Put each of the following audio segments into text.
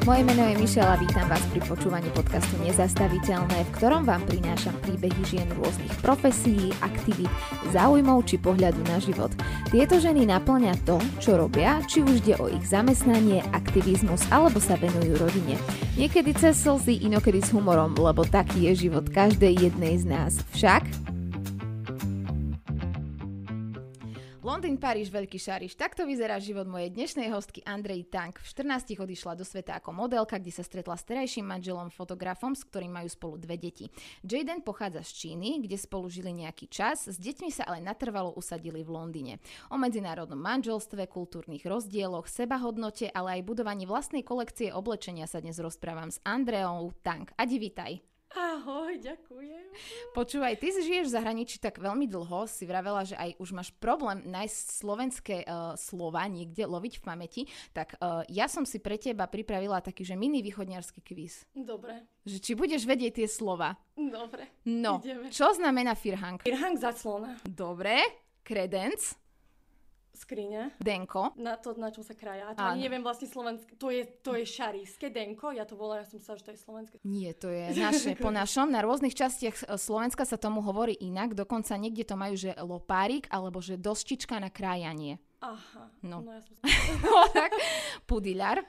Moje meno je Mišela, vítam vás pri počúvaní podcastu Nezastaviteľné, v ktorom vám prinášam príbehy žien rôznych profesí, aktivít, záujmov či pohľadu na život. Tieto ženy naplňa to, čo robia, či už ide o ich zamestnanie, aktivizmus alebo sa venujú rodine. Niekedy cez slzy, inokedy s humorom, lebo taký je život každej jednej z nás. Však Londýn, Paríž, Veľký Šariš. Takto vyzerá život mojej dnešnej hostky Andrej Tank. V 14 odišla do sveta ako modelka, kde sa stretla s terajším manželom fotografom, s ktorým majú spolu dve deti. Jaden pochádza z Číny, kde spolu žili nejaký čas, s deťmi sa ale natrvalo usadili v Londýne. O medzinárodnom manželstve, kultúrnych rozdieloch, sebahodnote, ale aj budovaní vlastnej kolekcie oblečenia sa dnes rozprávam s Andreou Tank. Adi, vitaj. Ahoj, ďakujem. Počúvaj, ty žiješ v zahraničí tak veľmi dlho, si vravela, že aj už máš problém nájsť slovenské uh, slova niekde loviť v pamäti, tak uh, ja som si pre teba pripravila taký, že mini východniarský kvíz. Dobre. Že či budeš vedieť tie slova. Dobre, No, ideme. čo znamená firhang? Irhang zaclona. Dobre, kredenc, Skriňa. denko, Na to, na čom sa kraja. A to ani neviem vlastne slovenské. To je, to je šaríske denko. Ja to volám, ja som sa, že to je slovenské. Nie, to je naše, po našom. Na rôznych častiach e, Slovenska sa tomu hovorí inak, dokonca niekde to majú, že lopárik, alebo že dostička na krájanie. Aha. No. no ja som. No tak, pudiľar,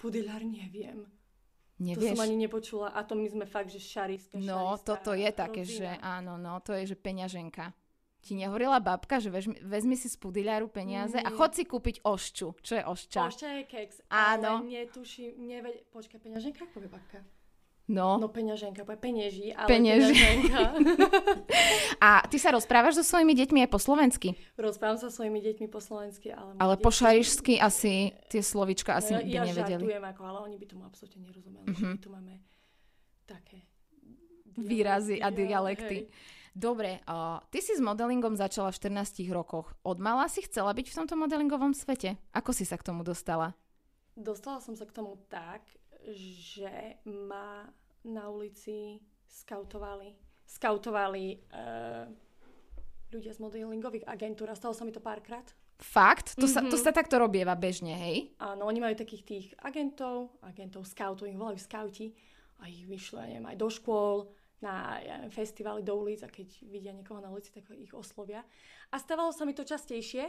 Pudiľar neviem. To nevieš. som ani nepočula. A to my sme fakt, že šaríske. No, šaríska toto je také, že rodzina. áno, no, to je, že peňaženka. Ti nehovorila babka, že vezmi, vezmi si z pudiľaru peniaze a Nie. chod si kúpiť ošču. Čo je ošča? Ošťa je keks. Áno. Ale netuším, neved... Počkaj, peňaženka? Povie babka. No. No peňaženka, povie penieží, ale Penieži. peňaženka. A ty sa rozprávaš so svojimi deťmi aj po slovensky, Rozprávam sa so svojimi deťmi po slovensky, ale... ale po šarišsky asi tie slovička asi no, by ja, ja nevedeli. žartujem, ako, ale oni by tomu absolútne nerozumeli, Mhm. že my tu máme také Výrazy a dialekty, dialekty. hej. Dobre, uh, ty si s modelingom začala v 14 rokoch. Od mala si chcela byť v tomto modelingovom svete? Ako si sa k tomu dostala? Dostala som sa k tomu tak, že ma na ulici skautovali. Skautovali uh, ľudia z modelingových agentúr a stalo sa mi to párkrát. Fakt? To, sa, to Mhm. sa takto robieva bežne, hej? Áno, oni majú takých tých agentov, agentov scoutov, ich volajú skauti a ich vyšle, neviem, aj do škôl, na ja neviem, do ulic a keď vidia niekoho na ulici, tak ich oslovia. A stávalo sa mi to častejšie,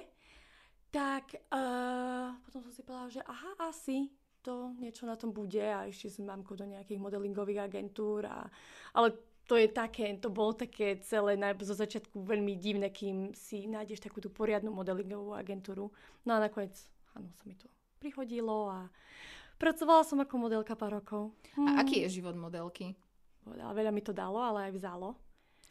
tak uh, potom som si povedala, že aha, asi to niečo na tom bude a ešte s mamkou do nejakých modelingových agentúr. A, ale to je také, to bolo také celé na, zo začiatku veľmi divné, kým si nájdeš takú tú poriadnu modelingovú agentúru. No a nakoniec, áno, sa mi to prihodilo a pracovala som ako modelka pár rokov. A aký je život modelky? A veľa mi to dalo, ale aj vzalo.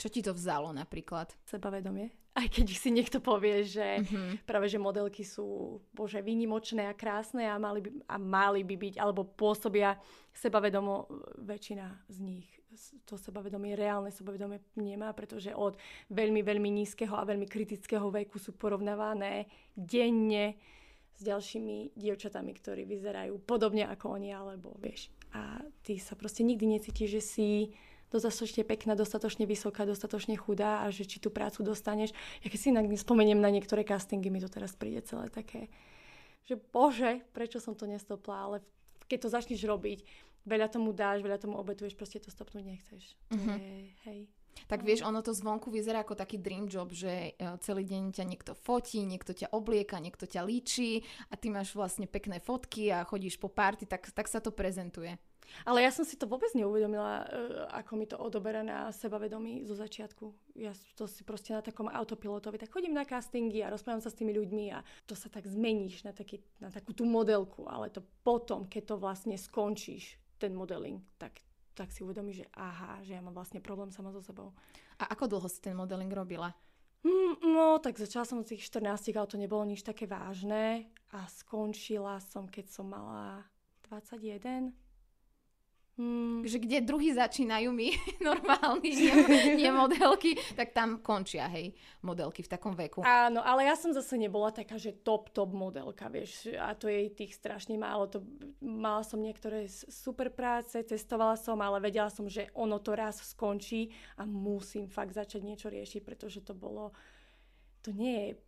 Čo ti to vzalo napríklad? Sebavedomie. Aj keď si niekto povie, že Mhm. práve že modelky sú bože výnimočné a krásne a mali by, a mali by byť, alebo pôsobia sebavedomo, väčšina z nich to sebavedomie, reálne sebavedomie nemá, pretože od veľmi, veľmi nízkeho a veľmi kritického veku sú porovnávané denne s ďalšími dievčatami, ktorí vyzerajú podobne ako oni, alebo vieš. A ty sa proste nikdy necítiš, že si dostatočne pekná, dostatočne vysoká, dostatočne chudá a že či tú prácu dostaneš. Ja keď si inak spomeniem na niektoré castingy, mi to teraz príde celé také, že bože, prečo som to nestopla, ale keď to začneš robiť, veľa tomu dáš, veľa tomu obetuješ, proste to stopnúť nechceš. Mhm. je, hej. Tak vieš, ono to zvonku vyzerá ako taký dream job, že e, celý deň ťa niekto fotí, niekto ťa oblieka, niekto ťa líči a ty máš vlastne pekné fotky a chodíš po party, tak, tak sa to prezentuje. Ale ja som si to vôbec neuvedomila, eh, ako mi to odoberá na sebavedomí zo začiatku. Ja to si proste na takom autopilotovi, tak chodím na castingy a rozprávam sa s tými ľuďmi a to sa tak zmeníš na, taký, na takú tú modelku, ale to potom, keď to vlastne skončíš, ten modeling, tak, tak si uvedomíš, že aha, že ja mám vlastne problém sama so sebou. A ako dlho si ten modeling robila? Mm, No, tak začala som od tých 14, ale to nebolo nič také vážne a skončila som, keď som mala 21. Mm, Že kde druhý začínajú my, normálni, nie, nie modelky, tak tam končia, hej, modelky v takom veku. Áno, ale ja som zase nebola taká, že top, top modelka, vieš, a to je tých strašne málo. To, mala som niektoré super práce, testovala som, ale vedela som, že ono to raz skončí a musím fakt začať niečo riešiť, pretože to bolo, to nie je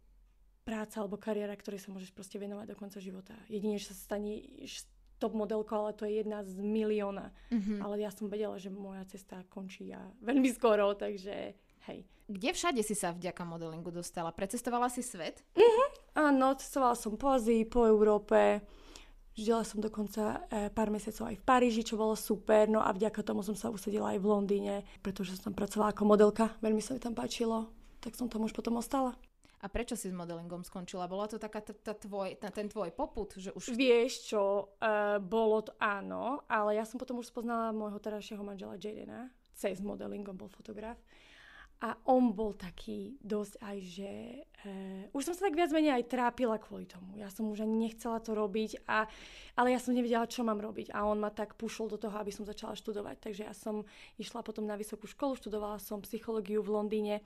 práca alebo kariéra, ktorej sa môžeš proste venovať do konca života. Jedine, že sa staneš top modelkou, ale to je jedna z milióna. Mm-hmm. Ale ja som vedela, že moja cesta končí a veľmi skoro, takže hej. Kde všade si sa vďaka modelingu dostala? Precestovala si svet? Mm-hmm. Áno, cestovala som po Azii, po Európe. Žila som dokonca e, pár mesiacov aj v Paríži, čo bolo super. No a vďaka tomu som sa usadila aj v Londýne, pretože som tam pracovala ako modelka. Veľmi sa mi tam páčilo, tak som tam už potom ostala. A prečo si s modelingom skončila? Bola to taká t- t- tvoj, t- ten tvoj poput? Že už... Vieš čo, uh, bolo to áno, ale ja som potom už spoznala môjho terajšieho manžela Jadena, cez modelingom bol fotograf. A on bol taký dosť aj, že uh, už som sa tak viac menej aj trápila kvôli tomu. Ja som už ani nechcela to robiť, a, ale ja som nevedela, čo mám robiť. A on ma tak pušol do toho, aby som začala študovať. Takže ja som išla potom na vysokú školu, študovala som psychológiu v Londýne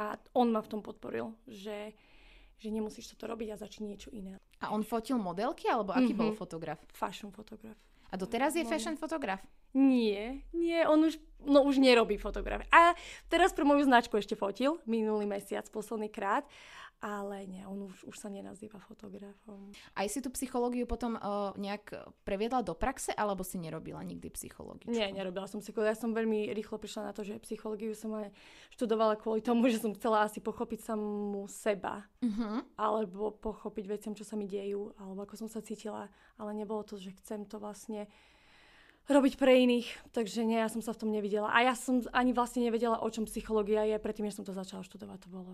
a on ma v tom podporil, že, že nemusíš toto robiť a začni niečo iné. A on fotil modelky, alebo aký mm-hmm. bol fotograf? Fashion fotograf. A doteraz je fashion fotograf? Nie, nie, on už, no už nerobí fotografie. A teraz pre moju značku ešte fotil, minulý mesiac, posledný krát, ale nie, on už, už sa nenazýva fotografom. Aj si tú psychológiu potom uh, nejak previedla do praxe, alebo si nerobila nikdy psychológiu? Nie, nerobila som psychológiu. Ja som veľmi rýchlo prišla na to, že psychológiu som aj študovala kvôli tomu, že som chcela asi pochopiť samú seba. Uh-huh. Alebo pochopiť veciam, čo sa mi dejú, alebo ako som sa cítila. Ale nebolo to, že chcem to vlastne robiť pre iných, takže nie, ja som sa v tom nevidela. A ja som ani vlastne nevedela, o čom psychológia je, predtým, než som to začala študovať, to bolo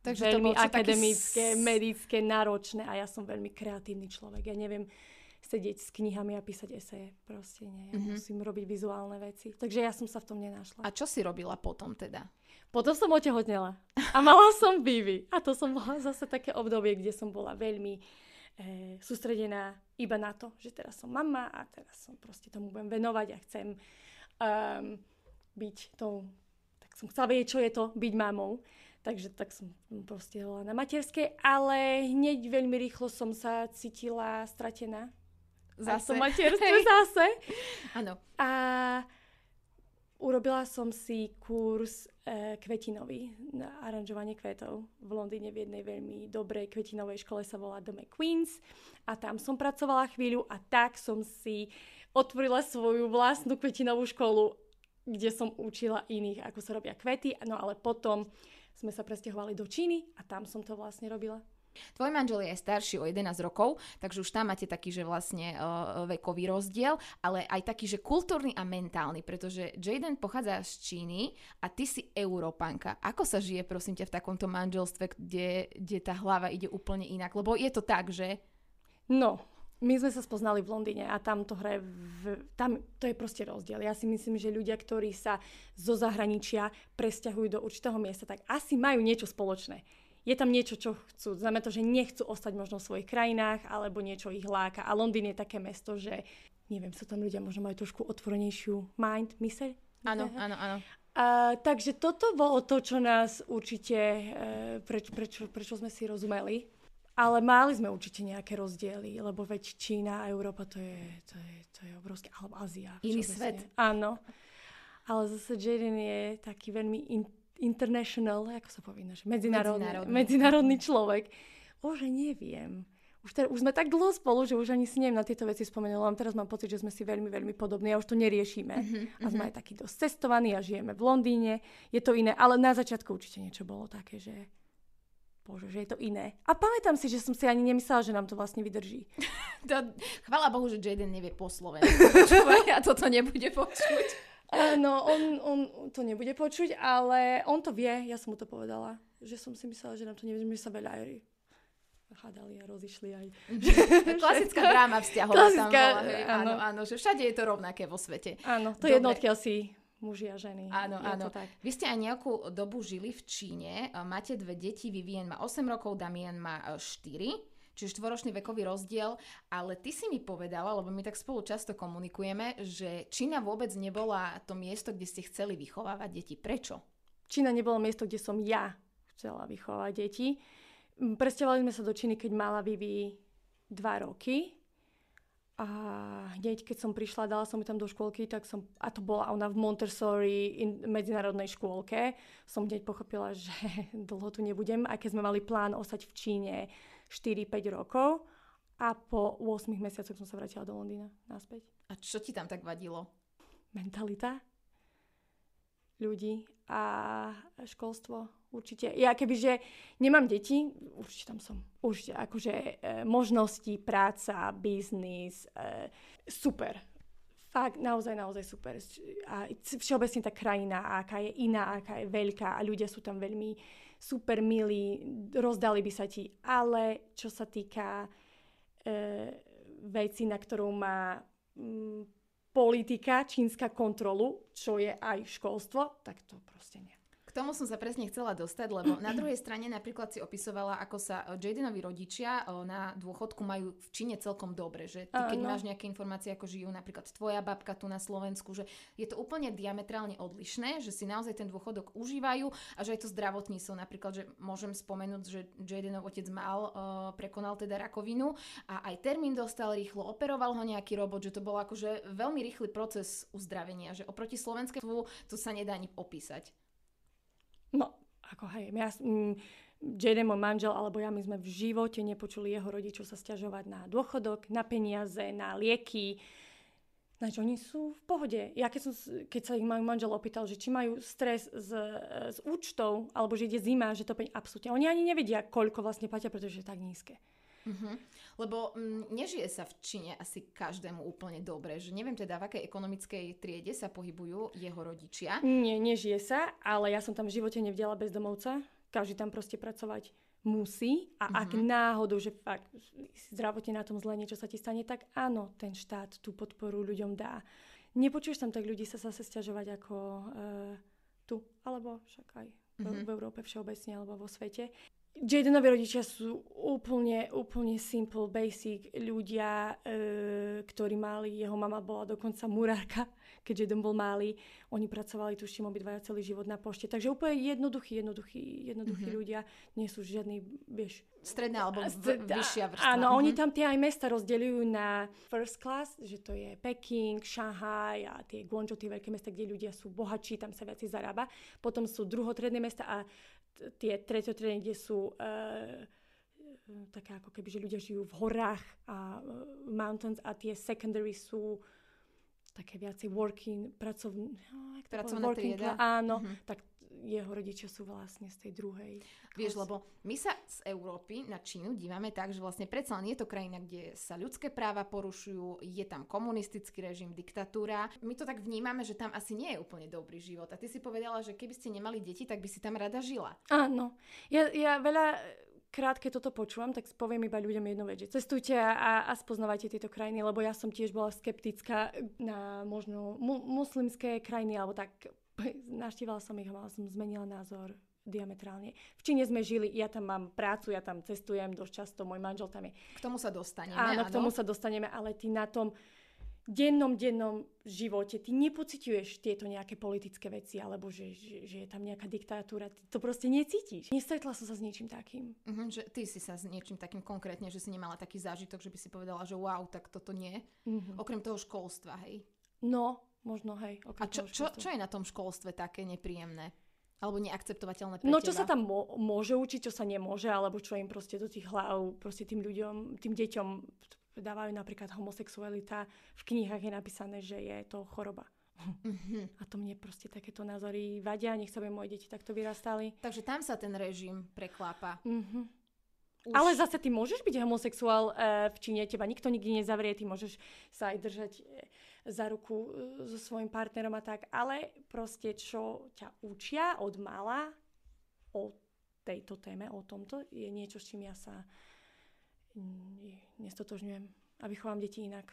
takže veľmi to bolo akademické, taký... medické, náročné a ja som veľmi kreatívny človek. Ja neviem sedieť s knihami a písať eseje, proste nie. Ja mm-hmm. musím robiť vizuálne veci. Takže ja som sa v tom nenašla. A čo si robila potom teda? Potom som otehotnela a mala som Vivi. A to som bola zase také obdobie, kde som bola veľmi e, sústredená iba na to, že teraz som mama a teraz som proste tomu budem venovať a chcem um, byť tou, tak som chcela vedieť, čo je to byť mamou. Takže tak som proste hola na materskej, ale hneď veľmi rýchlo som sa cítila stratená. Zase. Som materstve zase. Áno. A Urobila som si kurz kvetinový na aranžovanie kvetov. V Londýne v jednej veľmi dobrej kvetinovej škole sa volá The McQueens. A tam som pracovala chvíľu a tak som si otvorila svoju vlastnú kvetinovú školu, kde som učila iných, ako sa robia kvety, no ale potom sme sa presťahovali do Číny a tam som to vlastne robila. Tvoj manžel je starší o 11 rokov, takže už tam máte taký, že vlastne uh, vekový rozdiel, ale aj taký, že kultúrny a mentálny, pretože Jaden pochádza z Číny a ty si Európanka. Ako sa žije, prosím ťa, v takomto manželstve, kde, kde tá hlava ide úplne inak? Lebo je to tak, že... No, my sme sa spoznali v Londýne a tam to hraje, v, tam to je proste rozdiel. Ja si myslím, že ľudia, ktorí sa zo zahraničia presťahujú do určitého miesta, tak asi majú niečo spoločné je tam niečo, čo chcú. Znamená to, že nechcú ostať možno v svojich krajinách, alebo niečo ich láka. A Londýn je také mesto, že neviem, sú tam ľudia, možno majú trošku otvorenejšiu mind, myseľ. Áno, áno, áno. A, takže toto bolo to, čo nás určite, e, preč, prečo, prečo sme si rozumeli. Ale mali sme určite nejaké rozdiely, lebo veď Čína a Európa to je, to je, to je obrovské, alebo Ázia. Iný svet. Áno. Ale zase Jaden je taký veľmi in, international, ako sa povie, že medzinárodný, medzinárodný. medzinárodný človek. Bože, neviem. Už, ter, už sme tak dlho spolu, že už ani si neviem na tieto veci spomenula. Teraz mám pocit, že sme si veľmi, veľmi podobní a už to neriešime. Uh-huh, a sme uh-huh. aj takí dosť cestovaní a žijeme v Londýne. Je to iné, ale na začiatku určite niečo bolo také, že Bože, že je to iné. A pamätám si, že som si ani nemyslela, že nám to vlastne vydrží. to, chvala Bohu, že Jaden nevie po slovensku. ja toto nebude počuť. Áno, on, on to nebude počuť, ale on to vie, ja som mu to povedala. Že som si myslela, že nám to nevie, že sa veľa aj hádali a rozišli aj. Klasická dráma vzťahová tam bola. Hej. Áno, áno, že všade je to rovnaké vo svete. Áno, to je jedno, odkiaľ si muži a ženy. Áno, je áno. tak. Vy ste aj nejakú dobu žili v Číne, máte dve deti, Vivien má 8 rokov, Damien má 4 čiže štvoročný vekový rozdiel, ale ty si mi povedala, lebo my tak spolu často komunikujeme, že Čína vôbec nebola to miesto, kde ste chceli vychovávať deti. Prečo? Čína nebolo miesto, kde som ja chcela vychovávať deti. Mm, presťahovali sme sa do Číny, keď mala Vivi dva roky. A hneď, keď som prišla, dala som ju tam do škôlky, tak som, a to bola ona v Montessori in, medzinárodnej škôlke, som hneď pochopila, že dlho tu nebudem. Aj keď sme mali plán ostať v Číne 4-5 rokov, a po 8 mesiacoch som sa vrátila do Londýna naspäť. A čo ti tam tak vadilo? Mentalita ľudí a školstvo určite. Ja kebyže nemám deti, určite tam som. Určite akože e, možnosti, práca, biznis, e, super. Fakt, naozaj, naozaj super. A všeobecne tá krajina, aká je iná, aká je veľká a ľudia sú tam veľmi super milí, rozdali by sa ti. Ale čo sa týka e, veci, na ktorú má mm, politika, čínska kontrolu, čo je aj školstvo, tak to proste nie. K tomu som sa presne chcela dostať, lebo na druhej strane napríklad si opisovala, ako sa eh, Jadenovi rodičia eh, na dôchodku majú v Číne celkom dobre, že ty keď máš nejaké informácie, ako žijú napríklad tvoja babka tu na Slovensku, že je to úplne diametrálne odlišné, že si naozaj ten dôchodok užívajú a že aj to zdravotníctvo, napríklad, že môžem spomenúť, že Jadenov otec mal, uh, prekonal teda rakovinu a aj termín dostal rýchlo, operoval ho nejaký robot, že to bol akože veľmi rýchly proces uzdravenia, že oproti Slovenskému to sa nedá ani opísať. No, ako hej, ja, mm, Jaden, môj manžel, alebo ja, my sme v živote nepočuli jeho rodičov sa stiažovať na dôchodok, na peniaze, na lieky. Znači, oni sú v pohode. Ja keď, som, keď sa ich môj manžel opýtal, že či majú stres s, s účtou, alebo že ide zima, že to peň absolútne. Oni ani nevedia, koľko vlastne platia, pretože je tak nízke. Uh-huh. Lebo m, mm, nežije sa v Číne asi každému úplne dobre, že neviem teda, v akej ekonomickej triede sa pohybujú jeho rodičia. Nie, nežije sa, ale ja som tam v živote nevdela bezdomovca. Každý tam proste pracovať musí a uh-huh. ak mhm. náhodou, že fakt zdravotne na tom zle niečo sa ti stane, tak áno, ten štát tú podporu ľuďom dá. Nepočuješ tam tak ľudí sa zase stiažovať ako uh, tu, alebo však aj v, v Európe všeobecne, alebo vo svete. Jadenovi rodičia sú úplne, úplne simple, basic ľudia, e, ktorí mali, jeho mama bola dokonca murárka, keď Jaden bol malý. Oni pracovali, tuším, obidvaja celý život na pošte. Takže úplne jednoduchí, jednoduchí, jednoduchí mm-hmm. ľudia. Nie sú žiadni, vieš... Stredná alebo v, vyššia vrstva. Áno, mm-hmm. oni tam tie aj mesta rozdeľujú na first class, že to je Peking, Šanghaj a tie Guangzhou, tie veľké mesta, kde ľudia sú bohatší, tam sa viac zarába. Potom sú druhotredné mesta a tie treťotriedne, kde sú uh, také ako keby, že ľudia žijú v horách a uh, mountains a tie secondary sú také viacej working, pracovný, no, pracovná working, trieda. Áno, mm-hmm. tak jeho rodičia sú vlastne z tej druhej. Vieš, lebo my sa z Európy na Čínu dívame tak, že vlastne predsa len je to krajina, kde sa ľudské práva porušujú, je tam komunistický režim, diktatúra. My to tak vnímame, že tam asi nie je úplne dobrý život. A ty si povedala, že keby ste nemali deti, tak by si tam rada žila. Áno. Ja, ja veľa krát, keď toto počúvam, tak poviem iba ľuďom jednu vec, že cestujte a, a spoznávajte tieto krajiny, lebo ja som tiež bola skeptická na možno mu, muslimské krajiny, alebo tak Naštívala som ich a som zmenila názor diametrálne. V Číne sme žili, ja tam mám prácu, ja tam cestujem dosť často, môj manžel tam je. K tomu sa dostaneme. Áno, áno. k tomu sa dostaneme, ale ty na tom dennom, dennom živote, ty nepociťuješ tieto nejaké politické veci, alebo že, že, že je tam nejaká diktatúra, ty to proste necítiš. Nestretla som sa s niečím takým. Uh-huh, že ty si sa s niečím takým konkrétne, že si nemala taký zážitok, že by si povedala, že wow, tak toto nie. Uh-huh. Okrem toho školstva, hej. No, Možno, hej. A čo, čo, čo je na tom školstve také nepríjemné? Alebo neakceptovateľné pre No čo teba? sa tam mo- môže učiť, čo sa nemôže, alebo čo im proste do tých hlav, proste tým ľuďom, tým deťom dávajú napríklad homosexualita. V knihách je napísané, že je to choroba. Mm-hmm. A to mne proste takéto názory vadia, nech sa by moje deti takto vyrastali. Takže tam sa ten režim preklápa. Mm-hmm. Už... Ale zase ty môžeš byť homosexuál e, v Číne, teba nikto nikdy nezavrie, ty môžeš sa aj držať e, za ruku e, so svojím partnerom a tak, ale proste čo ťa učia od mala o tejto téme, o tomto, je niečo, s čím ja sa nestotožňujem a vychovám deti inak.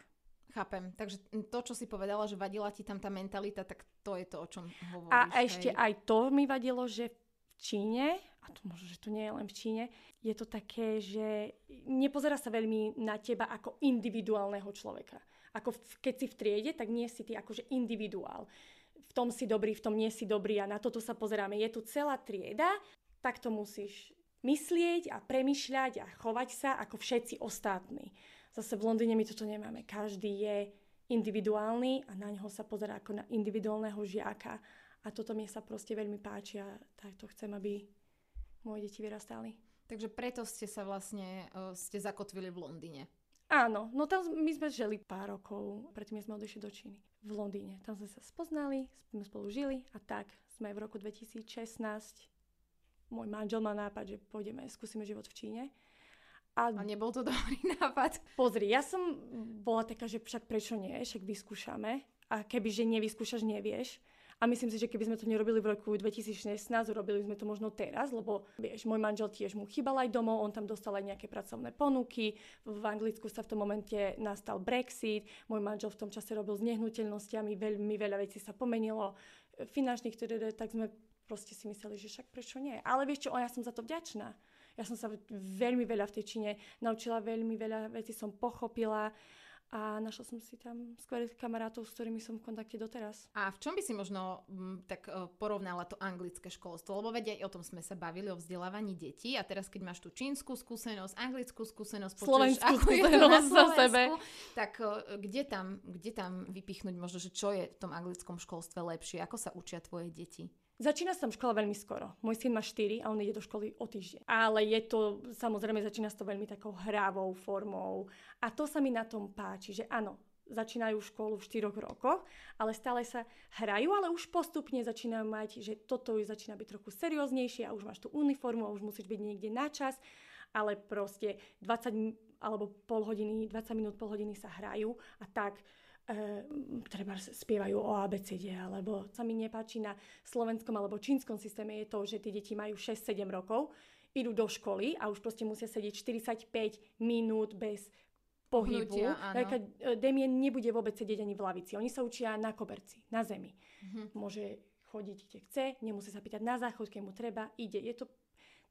Chápem. Takže to, čo si povedala, že vadila ti tam tá mentalita, tak to je to, o čom hovoríš. A ešte hej. aj to mi vadilo, že v Číne a to možno, že to nie je len v Číne, je to také, že nepozerá sa veľmi na teba ako individuálneho človeka. Ako v, keď si v triede, tak nie si ty akože individuál. V tom si dobrý, v tom nie si dobrý a na toto sa pozeráme. Je tu celá trieda, tak to musíš myslieť a premyšľať a chovať sa ako všetci ostatní. Zase v Londýne my toto nemáme. Každý je individuálny a na neho sa pozerá ako na individuálneho žiaka. A toto mi sa proste veľmi páči a tak to chcem, aby moje deti vyrastali. Takže preto ste sa vlastne, uh, ste zakotvili v Londýne. Áno, no tam my sme žili pár rokov, predtým sme odišli do Číny, v Londýne. Tam sme sa spoznali, sme spolu žili a tak sme v roku 2016, môj manžel má nápad, že pôjdeme, skúsime život v Číne. A, a nebol to dobrý nápad? Pozri, ja som bola taká, že však prečo nie, však vyskúšame. A keby, že nevyskúšaš, nevieš. A myslím si, že keby sme to nerobili v roku 2016, urobili sme to možno teraz, lebo vieš, môj manžel tiež mu chýbal aj domov, on tam dostal aj nejaké pracovné ponuky, v Anglicku sa v tom momente nastal Brexit, môj manžel v tom čase robil s nehnuteľnosťami, veľmi veľa vecí sa pomenilo, finančných, teda, tak sme proste si mysleli, že však prečo nie. Ale vieš čo, ja som za to vďačná. Ja som sa veľmi veľa v tej Číne naučila, veľmi veľa vecí som pochopila a našla som si tam skvelých kamarátov, s ktorými som v kontakte doteraz. A v čom by si možno m, mm, tak uh, porovnala to anglické školstvo? Lebo vedia, o tom sme sa bavili, o vzdelávaní detí a teraz keď máš tú čínsku skúsenosť, anglickú skúsenosť, počuješ, skúsenosť za sebe, tak uh, kde, tam, kde tam vypichnúť možno, že čo je v tom anglickom školstve lepšie? Ako sa učia tvoje deti? Začína sa tam škola veľmi skoro. Môj syn má 4 a on ide do školy o týždeň. Ale je to, samozrejme, začína sa to veľmi takou hrávou formou. A to sa mi na tom páči, že áno, začínajú školu v 4 rokoch, ale stále sa hrajú, ale už postupne začínajú mať, že toto už začína byť trochu serióznejšie a už máš tú uniformu a už musíš byť niekde na čas, ale proste 20 alebo pol hodiny, 20 minút, pol hodiny sa hrajú a tak treba spievajú o ABCD, alebo sa mi nepáči na slovenskom alebo čínskom systéme je to, že tie deti majú 6-7 rokov, idú do školy a už proste musia sedieť 45 minút bez pohybu. Hnutia, Demien nebude vôbec sedieť ani v lavici. Oni sa učia na koberci, na zemi. Mm-hmm. Môže chodiť, kde chce, nemusí sa pýtať na záchod, keď mu treba, ide. Je to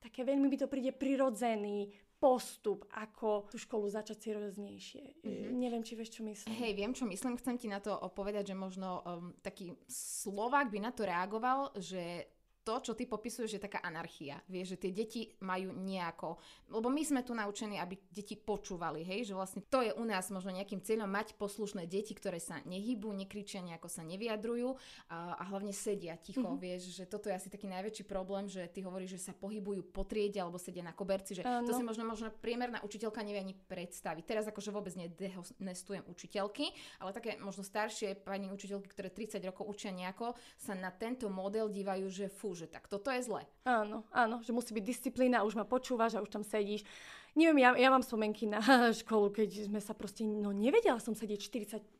také veľmi by to príde prirodzený postup, ako tú školu začať serióznejšie. Mm-hmm. Neviem, či vieš, čo myslím. Hej, viem, čo myslím. Chcem ti na to povedať, že možno um, taký Slovák by na to reagoval, že to, čo ty popisuješ, je taká anarchia. Vieš, že tie deti majú nejako... Lebo my sme tu naučení, aby deti počúvali, hej, že vlastne to je u nás možno nejakým cieľom mať poslušné deti, ktoré sa nehýbu, nekričia, nejako sa nevyjadrujú a, a hlavne sedia ticho, mm-hmm. vieš, že toto je asi taký najväčší problém, že ty hovoríš, že sa pohybujú po triede alebo sedia na koberci, že to si možno, možno priemerná učiteľka nevie ani predstaviť. Teraz akože vôbec nedehonestujem učiteľky, ale také možno staršie pani učiteľky, ktoré 30 rokov učia nejako, sa na tento model dívajú, že fú, že tak toto je zle. Áno, áno, že musí byť disciplína, už ma počúvaš a už tam sedíš neviem, ja, ja mám spomenky na školu, keď sme sa proste, no nevedela som sedieť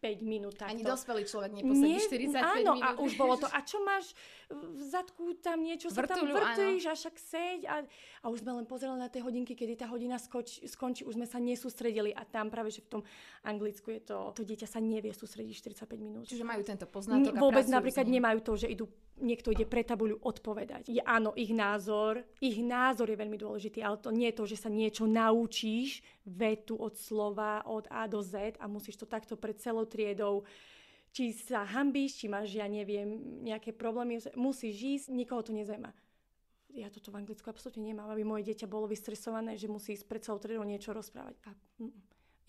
45 minút takto. Ani dospelý človek neposedí Nie, 45 áno, minút. a už bolo to, a čo máš v zadku tam niečo sa tam vrtíš a však seď a, a už sme len pozerali na tie hodinky, kedy tá hodina skoč, skončí, už sme sa nesústredili a tam práve, že v tom Anglicku je to, to dieťa sa nevie sústrediť 45 minút. Čiže majú tento poznatok a Vôbec napríklad nemajú to, že idú niekto ide pre tabuľu odpovedať. Je áno, ich názor, ich názor je veľmi dôležitý, ale to nie je to, že sa niečo naučíš, vetu od slova od A do Z a musíš to takto pred celou triedou či sa hambíš, či máš, ja neviem, nejaké problémy, musíš ísť, nikoho to nezaujíma. Ja toto v Anglicku absolútne nemám, aby moje dieťa bolo vystresované, že musí ísť pred celou triedou niečo rozprávať. A, mm, mm.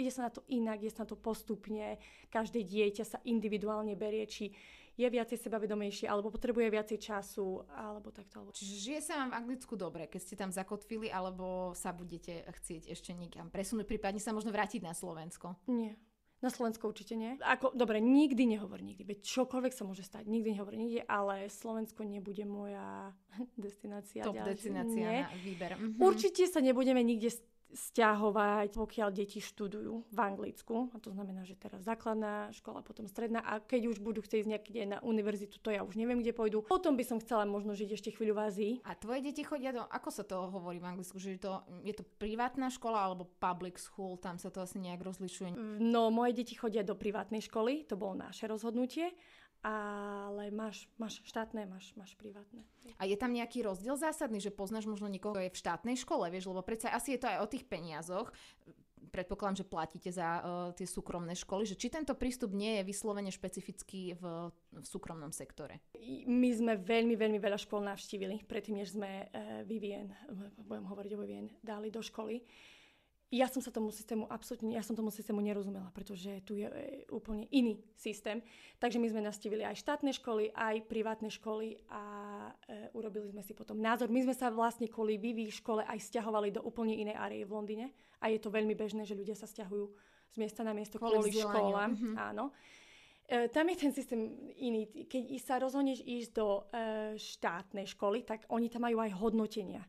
ide sa na to inak, ide sa na to postupne, každé dieťa sa individuálne berie, či je viacej sebavedomejší, alebo potrebuje viacej času, alebo takto. Alebo... Čiže žije sa vám v Anglicku dobre, keď ste tam zakotvili, alebo sa budete chcieť ešte niekam presunúť, prípadne sa možno vrátiť na Slovensko? Nie. Na Slovensko určite nie. Ako, dobre, nikdy nehovor nikdy, veď čokoľvek sa môže stať, nikdy nehovor nikdy, ale Slovensko nebude moja destinácia. Top ďalšia. destinácia nie. na výber. Mhm. Určite sa nebudeme nikde stiahovať, pokiaľ deti študujú v Anglicku. A to znamená, že teraz základná škola, potom stredná. A keď už budú chcieť ísť niekde na univerzitu, to ja už neviem, kde pôjdu. Potom by som chcela možno žiť ešte chvíľu v Ázii. A tvoje deti chodia do, ako sa to hovorí v Anglicku, že to, je to privátna škola alebo public school, tam sa to asi nejak rozlišuje? No, moje deti chodia do privátnej školy, to bolo naše rozhodnutie ale máš, máš štátne, máš, máš privátne. A je tam nejaký rozdiel zásadný, že poznáš možno niekoho, kto je v štátnej škole, vieš, lebo predsa asi je to aj o tých peniazoch. Predpokladám, že platíte za uh, tie súkromné školy, že či tento prístup nie je vyslovene špecifický v, v súkromnom sektore? My sme veľmi, veľmi veľa škôl navštívili, predtým, než sme uh, Vivien, budem hovoriť o Vivien, dali do školy. Uh, ja som sa tomu systému absolútne, ja som tomu systému nerozumela, pretože tu je e, úplne iný systém. Takže my sme nastavili aj štátne školy, aj privátne školy a e, urobili sme si potom názor. My sme sa vlastne kvôli Vivi škole aj stiahovali do úplne inej árie v Londýne a je to veľmi bežné, že ľudia sa stiahujú z miesta na miesto Kvôli kvôli, školám. mhm. Áno. E, tam je ten systém iný. Keď sa rozhodneš ísť do e, štátnej školy, tak oni tam majú aj hodnotenia.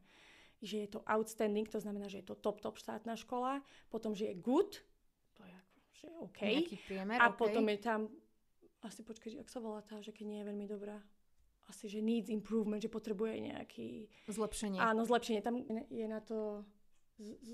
Že je to outstanding, to znamená, že je to top, top štátna škola. Potom, že je good, to je ako, že OK. Priemer, A OK. potom je tam, asi počkaj, ak sa volá tá, že keď nie je veľmi dobrá, asi, že needs improvement, že potrebuje nejaký, Zlepšenie. áno, zlepšenie. Tam je na to, z, z,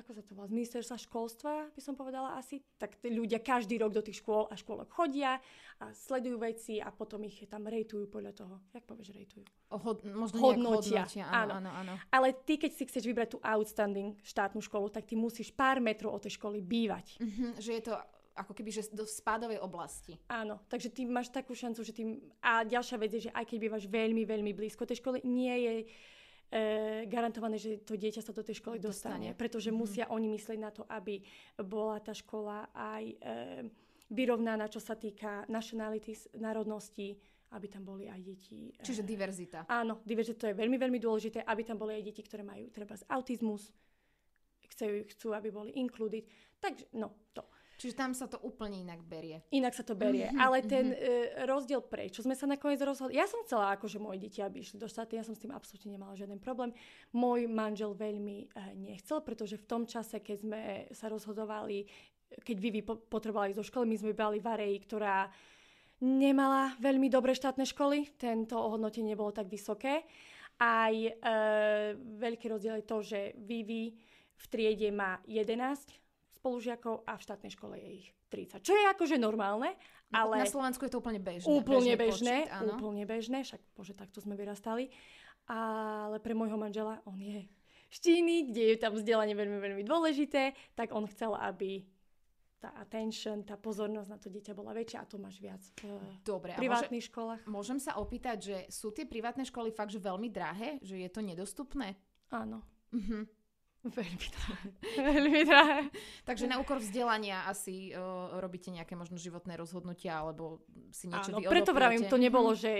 ako sa to volá, z ministerstva školstva, by som povedala asi, tak tí ľudia každý rok do tých škôl a škôlok chodia a sledujú veci a potom ich tam rejtujú podľa toho. Jak povieš rejtujú? Hod, možno Hodnotia, hodnotia. Áno, áno. áno. Ale ty, keď si chceš vybrať tú outstanding štátnu školu, tak ty musíš pár metrov od tej školy bývať. Mhm, že je to ako keby, že do spádovej oblasti. Áno, takže ty máš takú šancu, že ty... A ďalšia vec je, že aj keď bývaš veľmi, veľmi blízko tej školy, nie je e, garantované, že to dieťa sa do tej školy dostane. Dostane. Pretože Mhm. musia oni myslieť na to, aby bola tá škola aj e, vyrovnaná, čo sa týka nationalities, národností, aby tam boli aj deti. e, Čiže diverzita. Áno, diverzita to je veľmi, veľmi dôležité, aby tam boli aj deti, ktoré majú treba z autizmus, chcú, chcú, aby boli included. Takže, no, to. Čiže tam sa to úplne inak berie. Inak sa to berie. Mhm, Ale ten e, rozdiel prečo sme sa nakoniec rozhodli. Ja som chcela, akože moje deti, aby išli do štáty, ja som s tým absolútne nemala žiaden problém. Môj manžel veľmi e, nechcel, pretože v tom čase, keď sme sa rozhodovali, keď Vivi po- potrebovala ísť do školy, my sme bali v Areji, ktorá nemala veľmi dobré štátne školy, tento ohodnotenie nebolo tak vysoké. Aj e, veľký rozdiel je to, že Vivi v triede má 11 spolužiakov a v štátnej škole je ich 30. Čo je akože normálne, ale Na Slovensku je to úplne bežné. úplne bežné, počet, áno. úplne bežné, však bože, takto sme vyrastali. Ale pre môjho manžela, on je štíny, kde je tam vzdelanie veľmi, veľmi dôležité, tak on chcel, aby tá attention, tá pozornosť na to dieťa bola väčšia a to máš viac v Dobre, a môže, privátnych školách. môžem sa opýtať, že sú tie privátne školy fakt, že veľmi drahé? Že je to nedostupné? Áno. Mhm. Veľmi drahé. veľmi drahé. Takže na úkor vzdelania asi uh, robíte nejaké možno životné rozhodnutia, alebo si niečo Áno, preto vravím, to nebolo, Mhm. že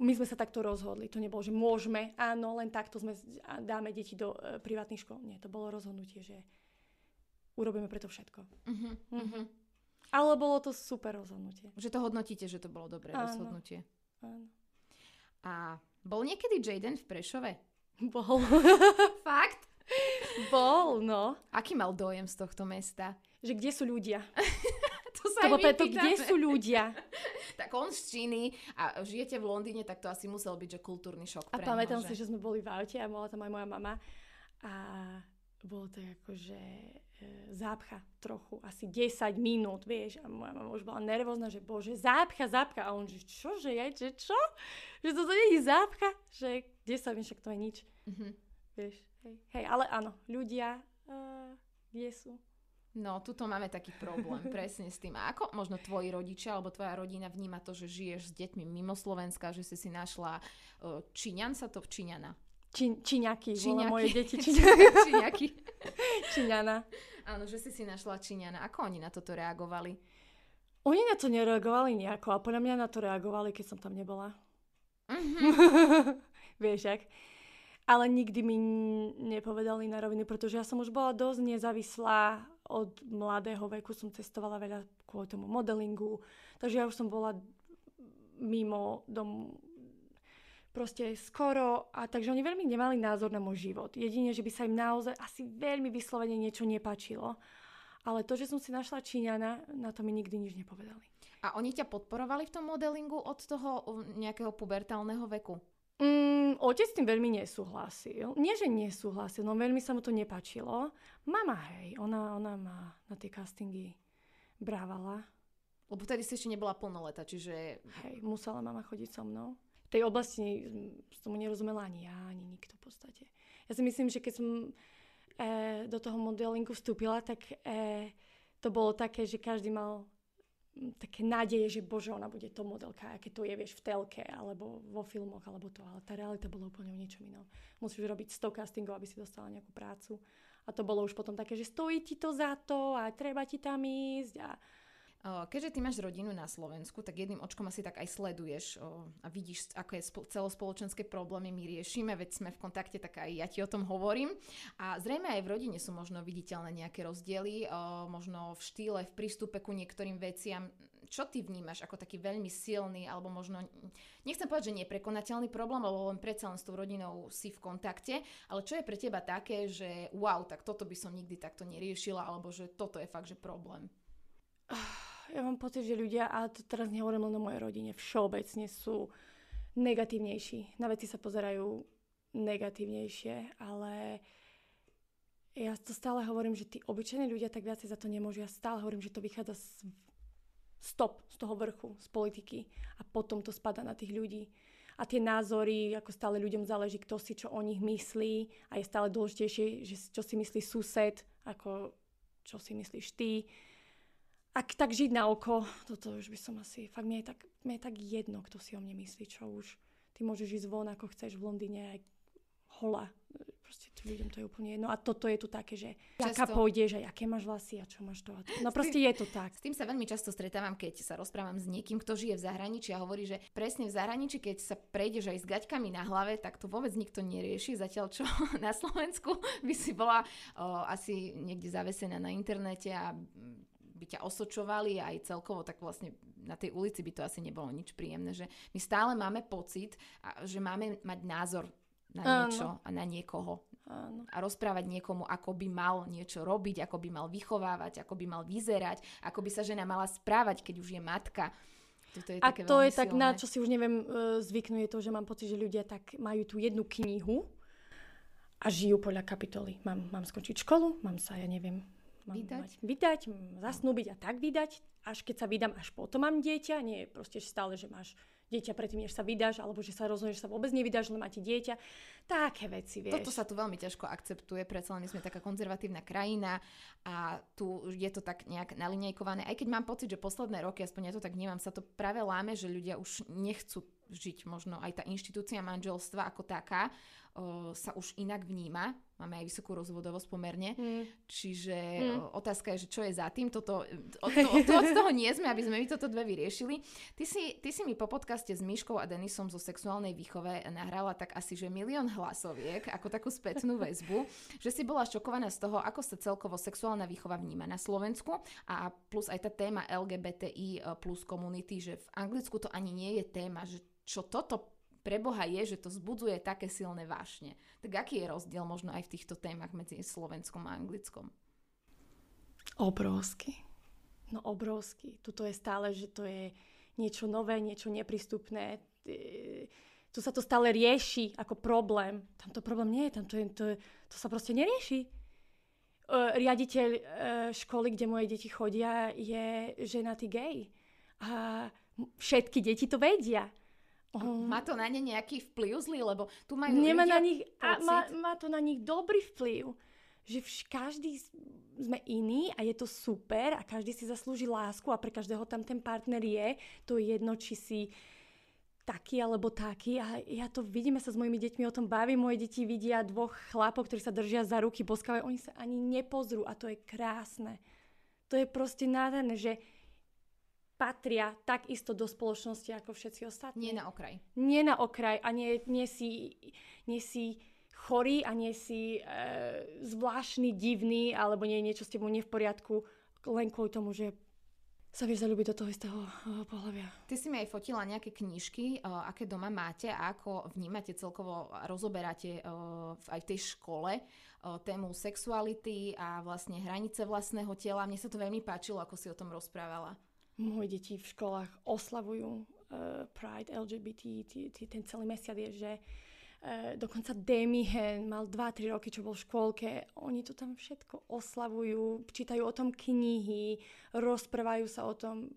my sme sa takto rozhodli. To nebolo, že môžeme, áno, len takto sme, dáme deti do e, privátnych škôl. Nie, to bolo rozhodnutie, že urobíme preto všetko. Mhm, mhm. Ale bolo to super rozhodnutie. Že to hodnotíte, že to bolo dobré Áno. rozhodnutie. Áno. A bol niekedy Jaden v Prešove? Bol. Fakt? Bol, no. Aký mal dojem z tohto mesta? Že kde sú ľudia? To sa To preto, pýtame. kde sú ľudia? Tak on z Číny a žijete v Londýne, tak to asi musel byť, že kultúrny šok A pre pamätám ňoho, si, že sme boli v aute a bola tam aj moja mama. A bolo to akože e, zápcha trochu, asi 10 minút, vieš. A moja mama už bola nervózna, že bože, zápcha, zápcha. A on, že čo, že je, že čo? Že nie je zápcha? Že 10 minút, však to je nič. Mhm. Vieš, hej, hej ale áno, ľudia, uh, kde sú? No, tuto máme taký problém presne s tým. A ako možno tvoji rodičia alebo tvoja rodina vníma to, že žiješ s deťmi mimo Slovenska, že si si našla uh, Číňan sa to Číňana. Či, čiňaky, volá Číňaky. moje deti. Či, Číňaky. čiňana. Áno, že si si našla Číňana. Ako oni na toto reagovali? Oni na to nereagovali nejako a podľa mňa na to reagovali, keď som tam nebola. Vieš, ak? Ale nikdy mi nepovedali na rovinu, pretože ja som už bola dosť nezávislá od mladého veku, som cestovala veľa kvôli tomu modelingu, takže ja už som bola mimo domu proste skoro a takže oni veľmi nemali názor na môj život. Jedine, že by sa im naozaj asi veľmi vyslovene niečo nepačilo. Ale to, že som si našla Číňana, na to mi nikdy nič nepovedali. A oni ťa podporovali v tom modelingu od toho nejakého pubertálneho veku? Mm, otec s tým veľmi nesúhlasil. Nie, že nesúhlasil, no veľmi sa mu to nepačilo. Mama, hej, ona, ona ma na tie castingy brávala. Lebo vtedy si ešte nebola plnoleta, čiže... Hej, musela mama chodiť so mnou. V tej oblasti mm, tomu nerozumela ani ja, ani nikto v podstate. Ja si myslím, že keď som e, do toho modelingu vstúpila, tak e, to bolo také, že každý mal také nádeje, že bože, ona bude to modelka, aké to je, vieš, v telke, alebo vo filmoch, alebo to. Ale tá realita bola úplne o niečom inom. Musíš robiť 100 castingov, aby si dostala nejakú prácu. A to bolo už potom také, že stojí ti to za to a treba ti tam ísť. A Keďže ty máš rodinu na Slovensku, tak jedným očkom asi tak aj sleduješ a vidíš, je celospoločenské problémy my riešime, veď sme v kontakte, tak aj ja ti o tom hovorím. A zrejme aj v rodine sú možno viditeľné nejaké rozdiely, možno v štýle, v prístupe ku niektorým veciam. Čo ty vnímaš ako taký veľmi silný, alebo možno, nechcem povedať, že neprekonateľný problém, lebo len predsa len s tou rodinou si v kontakte, ale čo je pre teba také, že wow, tak toto by som nikdy takto neriešila, alebo že toto je fakt, že problém? ja mám pocit, že ľudia, a to teraz nehovorím len o mojej rodine, všeobecne sú negatívnejší. Na veci sa pozerajú negatívnejšie, ale ja to stále hovorím, že tí obyčajní ľudia tak viacej za to nemôžu. Ja stále hovorím, že to vychádza z stop z toho vrchu, z politiky a potom to spada na tých ľudí. A tie názory, ako stále ľuďom záleží, kto si čo o nich myslí a je stále dôležitejšie, že čo si myslí sused, ako čo si myslíš ty ak tak žiť na oko, toto už by som asi, fakt mi je tak, mi je tak jedno, kto si o mne myslí, čo už. Ty môžeš ísť von, ako chceš v Londýne, aj hola. Proste tu ľuďom to je úplne jedno. A toto je tu také, že často... aká pôjdeš a aké máš vlasy a čo máš to. No proste tým, je to tak. S tým sa veľmi často stretávam, keď sa rozprávam s niekým, kto žije v zahraničí a hovorí, že presne v zahraničí, keď sa prejdeš aj s gaťkami na hlave, tak to vôbec nikto nerieši. Zatiaľ čo na Slovensku by si bola o, asi niekde zavesená na internete a by ťa osočovali aj celkovo, tak vlastne na tej ulici by to asi nebolo nič príjemné, že my stále máme pocit, že máme mať názor na niečo Áno. a na niekoho. Áno. A rozprávať niekomu, ako by mal niečo robiť, ako by mal vychovávať, ako by mal vyzerať, ako by sa žena mala správať, keď už je matka. Toto je a to je silné. tak, na čo si už neviem uh, zvyknú, je to, že mám pocit, že ľudia tak majú tú jednu knihu a žijú podľa kapitoly. Mám, mám skončiť školu, mám sa, ja neviem, mám vydať? Mať, vydať, zasnúbiť a tak vydať. Až keď sa vydám, až potom mám dieťa. Nie je proste stále, že máš dieťa predtým, než sa vydáš, alebo že sa rozhodneš, že sa vôbec nevydáš, len máte dieťa. Také veci, vieš. Toto sa tu veľmi ťažko akceptuje, predsa len sme taká konzervatívna krajina a tu je to tak nejak nalinejkované. Aj keď mám pocit, že posledné roky, aspoň ja to tak vnímam, sa to práve láme, že ľudia už nechcú žiť možno aj tá inštitúcia manželstva ako taká o, sa už inak vníma. Máme aj vysokú rozvodovosť pomerne. Mm. Čiže mm. O, otázka je, že čo je za tým. Toto, od, to, od, od toho nie sme, aby sme my toto dve vyriešili. Ty si, ty si mi po podcaste s Myškou a Denisom zo sexuálnej výchove nahrala tak asi, že milión hlasoviek, ako takú spätnú väzbu, že si bola šokovaná z toho, ako sa celkovo sexuálna výchova vníma na Slovensku a plus aj tá téma LGBTI plus komunity, že v Anglicku to ani nie je téma, že čo toto pre Boha je, že to zbudzuje také silné vášne. Tak aký je rozdiel možno aj v týchto témach medzi Slovenskom a Anglickom? Obrovský. No obrovský. Tuto je stále, že to je niečo nové, niečo neprístupné. Tu sa to stále rieši ako problém. Tam to problém nie je, tam to, je, to, to sa proste nerieši. Riaditeľ e, školy, kde moje deti chodia, je ženatý gay. A všetky deti to vedia. Oh. Má to na ne nejaký vplyv zlý, lebo tu majú Nemá na nich, a má, má to na nich dobrý vplyv. Že vš, každý sme iný a je to super a každý si zaslúži lásku a pre každého tam ten partner je. To je jedno, či si taký alebo taký a ja to vidíme sa s mojimi deťmi o tom bavím. Moje deti vidia dvoch chlapov, ktorí sa držia za ruky, boskávajú, oni sa ani nepozrú a to je krásne. To je proste nádherné, že patria takisto do spoločnosti ako všetci ostatní. Nie na okraj. Nie na okraj a nie, nie, si, nie si chorý a nie si e, zvláštny, divný alebo nie niečo s tebou nie v poriadku len kvôli tomu, že sa vieš zalúbiť do toho istého uh, pohľavia. Ty si mi aj fotila nejaké knižky, uh, aké doma máte a ako vnímate celkovo rozoberáte uh, aj v tej škole tému sexuality a vlastne hranice vlastného tela. Mne sa to veľmi páčilo, ako si o tom rozprávala moje deti v školách oslavujú uh, Pride LGBT, ten celý mesiac je, že uh, dokonca Demihen mal 2-3 roky, čo bol v škôlke. Oni to tam všetko oslavujú, čítajú o tom knihy, rozprávajú sa o tom.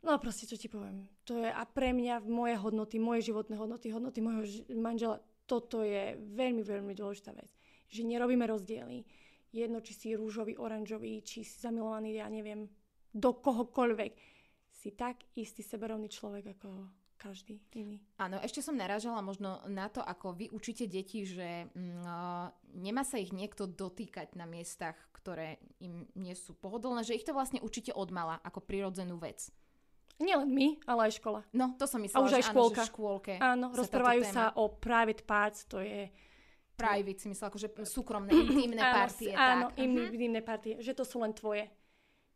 No proste, čo ti poviem. To je a pre mňa moje hodnoty, moje životné hodnoty, hodnoty môjho manžela, toto je veľmi, veľmi dôležitá vec. Že nerobíme rozdiely. Jedno, či si rúžový, oranžový, či si zamilovaný, ja neviem, do kohokoľvek. Si tak istý seberovný človek ako každý iný. Áno, ešte som narážala možno na to, ako vy učíte deti, že mm, nemá sa ich niekto dotýkať na miestach, ktoré im nie sú pohodlné, že ich to vlastne učíte od mala ako prirodzenú vec. Nielen my, ale aj škola. No, to som myslela, A už aj že škôlka. Áno, že škôlke Áno, sa rozprávajú sa o private parts, to je... Private si myslela, akože súkromné, intimné áno, partie. Áno, tak. Mhm. intimné partie, že to sú len tvoje.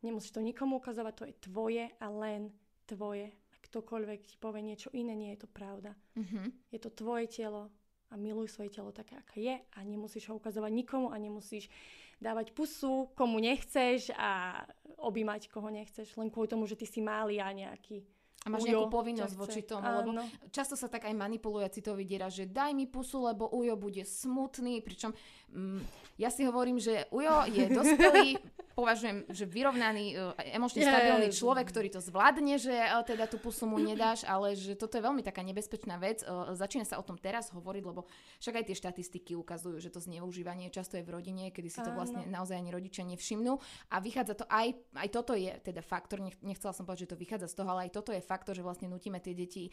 Nemusíš to nikomu ukazovať, to je tvoje a len tvoje. A ktokoľvek ti povie niečo iné, nie je to pravda. Mhm. Je to tvoje telo a miluj svoje telo také, aké je a nemusíš ho ukazovať nikomu a nemusíš dávať pusu, komu nechceš a objímať, koho nechceš, len kvôli tomu, že ty si malý a nejaký A máš ujo nejakú povinnosť voči tomu, lebo Áno. často sa tak aj manipuluje citový diera, že daj mi pusu, lebo Ujo bude smutný, pričom mm, ja si hovorím, že Ujo je dospelý, považujem, že vyrovnaný, e, emočne stabilný človek, ktorý to zvládne, že e, teda tú pusu mu nedáš, ale že toto je veľmi taká nebezpečná vec. E, Začína sa o tom teraz hovoriť, lebo však aj tie štatistiky ukazujú, že to zneužívanie často je v rodine, kedy si to vlastne naozaj ani rodičia nevšimnú. A vychádza to aj, aj toto je teda faktor, nech, nechcela som povedať, že to vychádza z toho, ale aj toto je faktor, že vlastne nutíme tie deti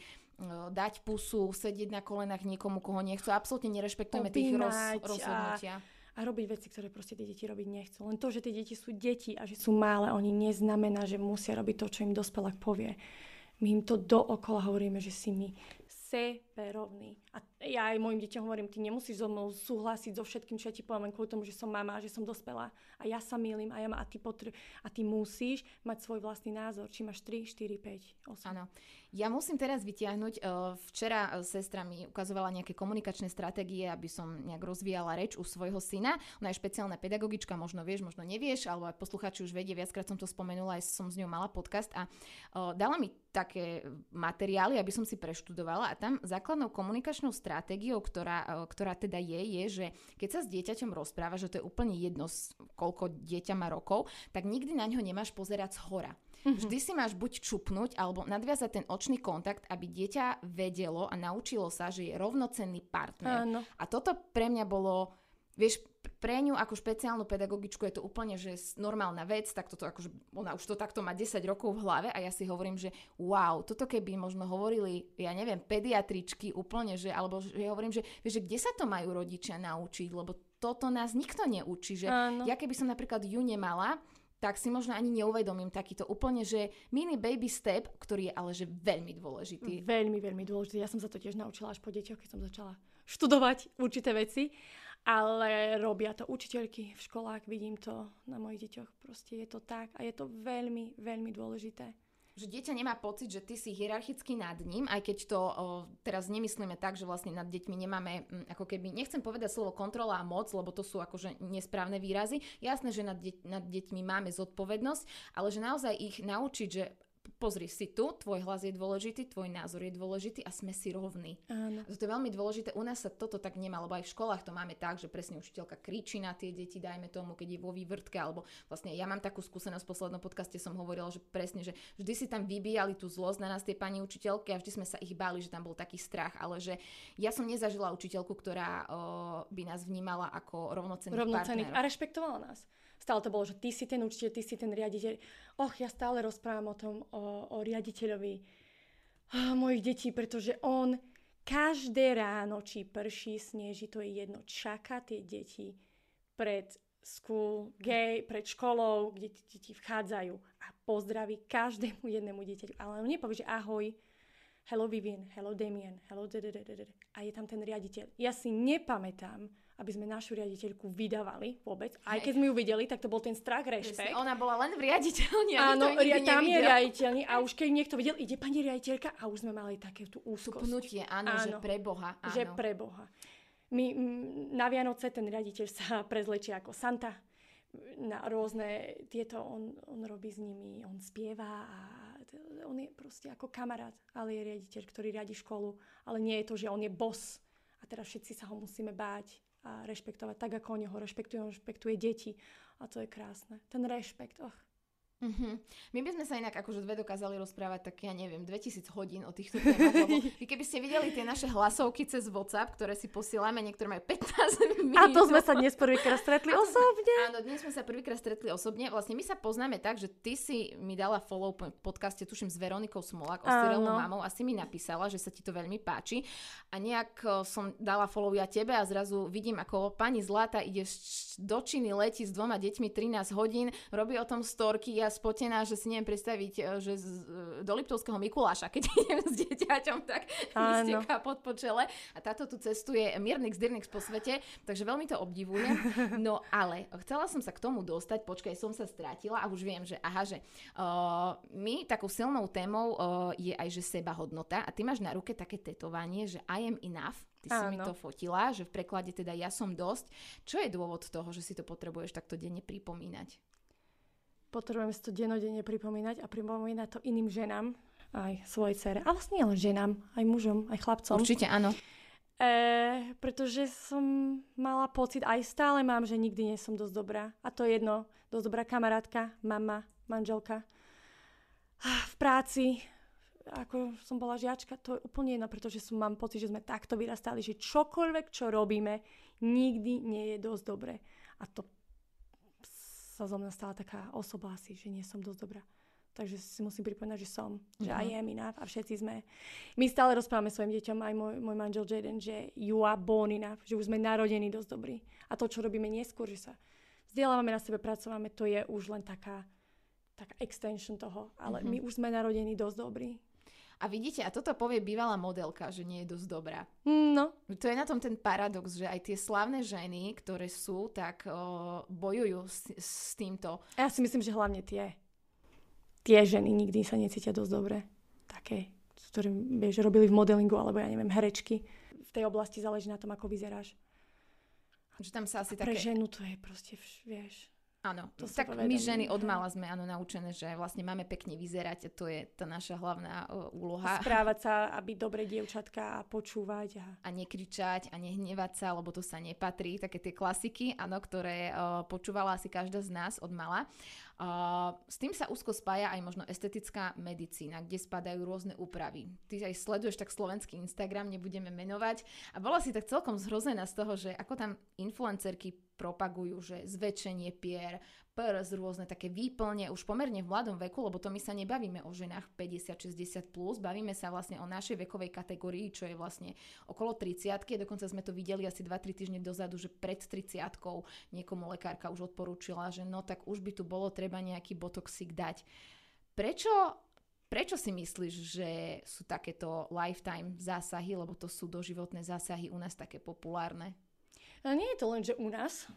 dať pusu, sedieť na kolenách niekomu, koho nechcú. Absolútne nerešpektujeme tých roz, Objímať a- rozhodnutia. A robiť veci, ktoré proste tie deti robiť nechcú. Len to, že tie deti sú deti a že sú malé, oni neznamená, že musia robiť to, čo im dospelák povie. My im to dookola hovoríme, že si my seberovní. A ja aj mojim deťom hovorím, ty nemusíš so mnou súhlasiť so všetkým, čo ja ti poviem, kvôli tomu, že som mama že som dospelá. A ja sa milím a, ja ma, a, ty potr- a ty musíš mať svoj vlastný názor. Či máš 3, 4, 5, 8. Áno. Ja musím teraz vytiahnuť, uh, včera uh, sestra mi ukazovala nejaké komunikačné stratégie, aby som nejak rozvíjala reč u svojho syna. Ona je špeciálna pedagogička, možno vieš, možno nevieš, alebo aj posluchači už vedia, viackrát som to spomenula, aj som s ňou mala podcast a uh, dala mi také materiály, aby som si preštudovala a tam základnou komunikačnou stratégiou, ktorá, uh, ktorá teda je, je, že keď sa s dieťaťom rozpráva, že to je úplne jedno, koľko dieťa má rokov, tak nikdy na ňo nemáš pozerať z hora. Vždy si máš buď čupnúť alebo nadviazať ten očný kontakt, aby dieťa vedelo a naučilo sa, že je rovnocenný partner. Áno. A toto pre mňa bolo, vieš, pre ňu ako špeciálnu pedagogičku je to úplne že normálna vec, tak toto akože, ona už to takto má 10 rokov v hlave a ja si hovorím, že wow, toto keby možno hovorili, ja neviem, pediatričky úplne, že, alebo že hovorím, že, vieš, že kde sa to majú rodičia naučiť, lebo toto nás nikto neučí, že Áno. ja keby som napríklad ju nemala, tak si možno ani neuvedomím takýto úplne, že mini baby step, ktorý je ale že veľmi dôležitý. Veľmi, veľmi dôležité. Ja som sa to tiež naučila až po deťoch, keď som začala študovať určité veci. Ale robia to učiteľky v školách, vidím to na mojich deťoch. Proste je to tak a je to veľmi, veľmi dôležité. Že dieťa nemá pocit, že ty si hierarchicky nad ním, aj keď to o, teraz nemyslíme tak, že vlastne nad deťmi nemáme, mm, ako keby, nechcem povedať slovo kontrola a moc, lebo to sú akože nesprávne výrazy. Jasné, že nad, deť, nad deťmi máme zodpovednosť, ale že naozaj ich naučiť, že pozri si tu, tvoj hlas je dôležitý, tvoj názor je dôležitý a sme si rovní. Áno. Toto je veľmi dôležité. U nás sa toto tak nemá, lebo aj v školách to máme tak, že presne učiteľka kričí na tie deti, dajme tomu, keď je vo vývrtke, alebo vlastne ja mám takú skúsenosť v poslednom podcaste, som hovorila, že presne, že vždy si tam vybíjali tú zlosť na nás tie pani učiteľky a vždy sme sa ich báli, že tam bol taký strach, ale že ja som nezažila učiteľku, ktorá o, by nás vnímala ako rovnocenných, Rovnocených a rešpektovala nás. Stále to bolo, že ty si ten učiteľ, ty si ten riaditeľ. Och, ja stále rozprávam o tom, o, o riaditeľovi ah, mojich detí, pretože on každé ráno, či prší, sneží, to je jedno, čaká tie deti pred school, gay, pred školou, kde deti vchádzajú a pozdraví každému jednému dieťaťu. Ale on nepovie, že ahoj, hello Vivian, hello Damien, hello a je tam ten riaditeľ. Ja si nepamätám, aby sme našu riaditeľku vydávali vôbec. Aj keď sme ju videli, tak to bol ten strach, rešpekt. Ona bola len v riaditeľni Áno, ria- tam je nevidel. riaditeľný a už keď niekto videl, ide pani riaditeľka a už sme mali také tú úzkosť. pnutie, áno, že Áno. pre Boha. Áno. Že pre Boha. My, mm, na Vianoce ten riaditeľ sa prezlečie ako Santa. Na rôzne tieto, on, on robí s nimi, on spieva a on je proste ako kamarát, ale je riaditeľ, ktorý riadi školu. Ale nie je to, že on je boss a teraz všetci sa ho musíme báť a rešpektovať tak, ako oni ho rešpektujú, on rešpektuje deti. A to je krásne. Ten rešpekt, och. Uh-huh. My by sme sa inak akože dve dokázali rozprávať tak, ja neviem, 2000 hodín o týchto témach, lebo vy keby ste videli tie naše hlasovky cez WhatsApp, ktoré si posielame, niektoré majú 15 minút. A to sme sa dnes prvýkrát stretli osobne. Áno, dnes sme sa prvýkrát stretli osobne. Vlastne my sa poznáme tak, že ty si mi dala follow po podcaste, tuším, s Veronikou Smolák o Styrelovou mamou a si mi napísala, že sa ti to veľmi páči. A nejak som dala follow ja tebe a zrazu vidím, ako pani Zlata ide do Číny, letí s dvoma deťmi 13 hodín, robí o tom storky, ja spotená, že si neviem predstaviť, e, že z, e, do Liptovského Mikuláša, keď idem s dieťaťom, tak mi steká pod počele. A táto tu cestuje Mirnix Dirnix po svete, takže veľmi to obdivujem. No ale chcela som sa k tomu dostať, počkaj, som sa strátila a už viem, že aha, že uh, my takou silnou témou uh, je aj, že seba hodnota a ty máš na ruke také tetovanie, že I am enough, Ty si Áno. mi to fotila, že v preklade teda ja som dosť. Čo je dôvod toho, že si to potrebuješ takto denne pripomínať? Potrebujem si to denodenne pripomínať a pripomínať to iným ženám, aj svojej cere. A vlastne len ženám, aj mužom, aj chlapcom. Určite áno. E, pretože som mala pocit, aj stále mám, že nikdy nie som dosť dobrá. A to je jedno, dosť dobrá kamarátka, mama, manželka. V práci, ako som bola žiačka, to je úplne jedno, pretože som, mám pocit, že sme takto vyrastali, že čokoľvek, čo robíme, nikdy nie je dosť dobré. A to sa zo mňa stala taká osoba asi, že nie som dosť dobrá. Takže si musím pripomínať, že som, že je enough a všetci sme. My stále rozprávame svojim deťom, aj môj, môj manžel Jaden, že you are born enough, že už sme narodení dosť dobrí. A to, čo robíme neskôr, že sa vzdelávame na sebe, pracováme, to je už len taká, taká extension toho. Ale mm-hmm. my už sme narodení dosť dobrí. A vidíte, a toto povie bývalá modelka, že nie je dosť dobrá. No. To je na tom ten paradox, že aj tie slavné ženy, ktoré sú, tak o, bojujú s, s týmto. Ja si myslím, že hlavne tie. Tie ženy nikdy sa necítia dosť dobre. Také, ktoré vieš, robili v modelingu, alebo ja neviem, herečky. V tej oblasti záleží na tom, ako vyzeráš. Že tam sa asi a pre také... ženu to je proste, vieš, Áno, to tak my ženy od mala sme áno, naučené, že vlastne máme pekne vyzerať a to je tá naša hlavná uh, úloha. Správať sa, aby dobre dievčatka a počúvať. A... a nekričať a nehnevať sa, lebo to sa nepatrí. Také tie klasiky, áno, ktoré uh, počúvala asi každá z nás od mala. Uh, s tým sa úzko spája aj možno estetická medicína, kde spadajú rôzne úpravy. Ty aj sleduješ tak slovenský Instagram, nebudeme menovať. A bola si tak celkom zhrozená z toho, že ako tam influencerky propagujú, že zväčšenie pier, prs, rôzne také výplne už pomerne v mladom veku, lebo to my sa nebavíme o ženách 50-60+, plus, bavíme sa vlastne o našej vekovej kategórii, čo je vlastne okolo 30 dokonca sme to videli asi 2-3 týždne dozadu, že pred 30 niekomu lekárka už odporúčila, že no tak už by tu bolo treba nejaký botoxik dať. Prečo Prečo si myslíš, že sú takéto lifetime zásahy, lebo to sú doživotné zásahy u nás také populárne? Nie je to len, že u nás.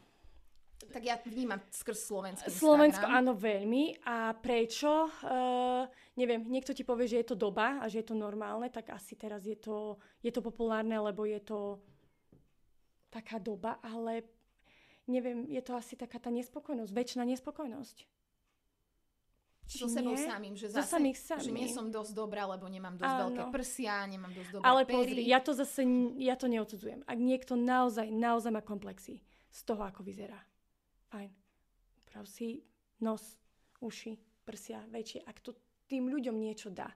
Tak ja vnímam skrz Slovensko. Slovensko áno, veľmi. A prečo? Uh, neviem, niekto ti povie, že je to doba a že je to normálne, tak asi teraz je to, je to populárne, lebo je to taká doba, ale neviem, je to asi taká tá nespokojnosť, väčšiná nespokojnosť so sebou nie? samým, že zase, samých samým. že nie som dosť dobrá, lebo nemám dosť Áno. veľké prsia, nemám dosť dobré Ale pery. pozri, ja to zase, ja to neodsudzujem. Ak niekto naozaj, naozaj má komplexy z toho, ako vyzerá, fajn. Prav si nos, uši, prsia väčšie, ak to tým ľuďom niečo dá.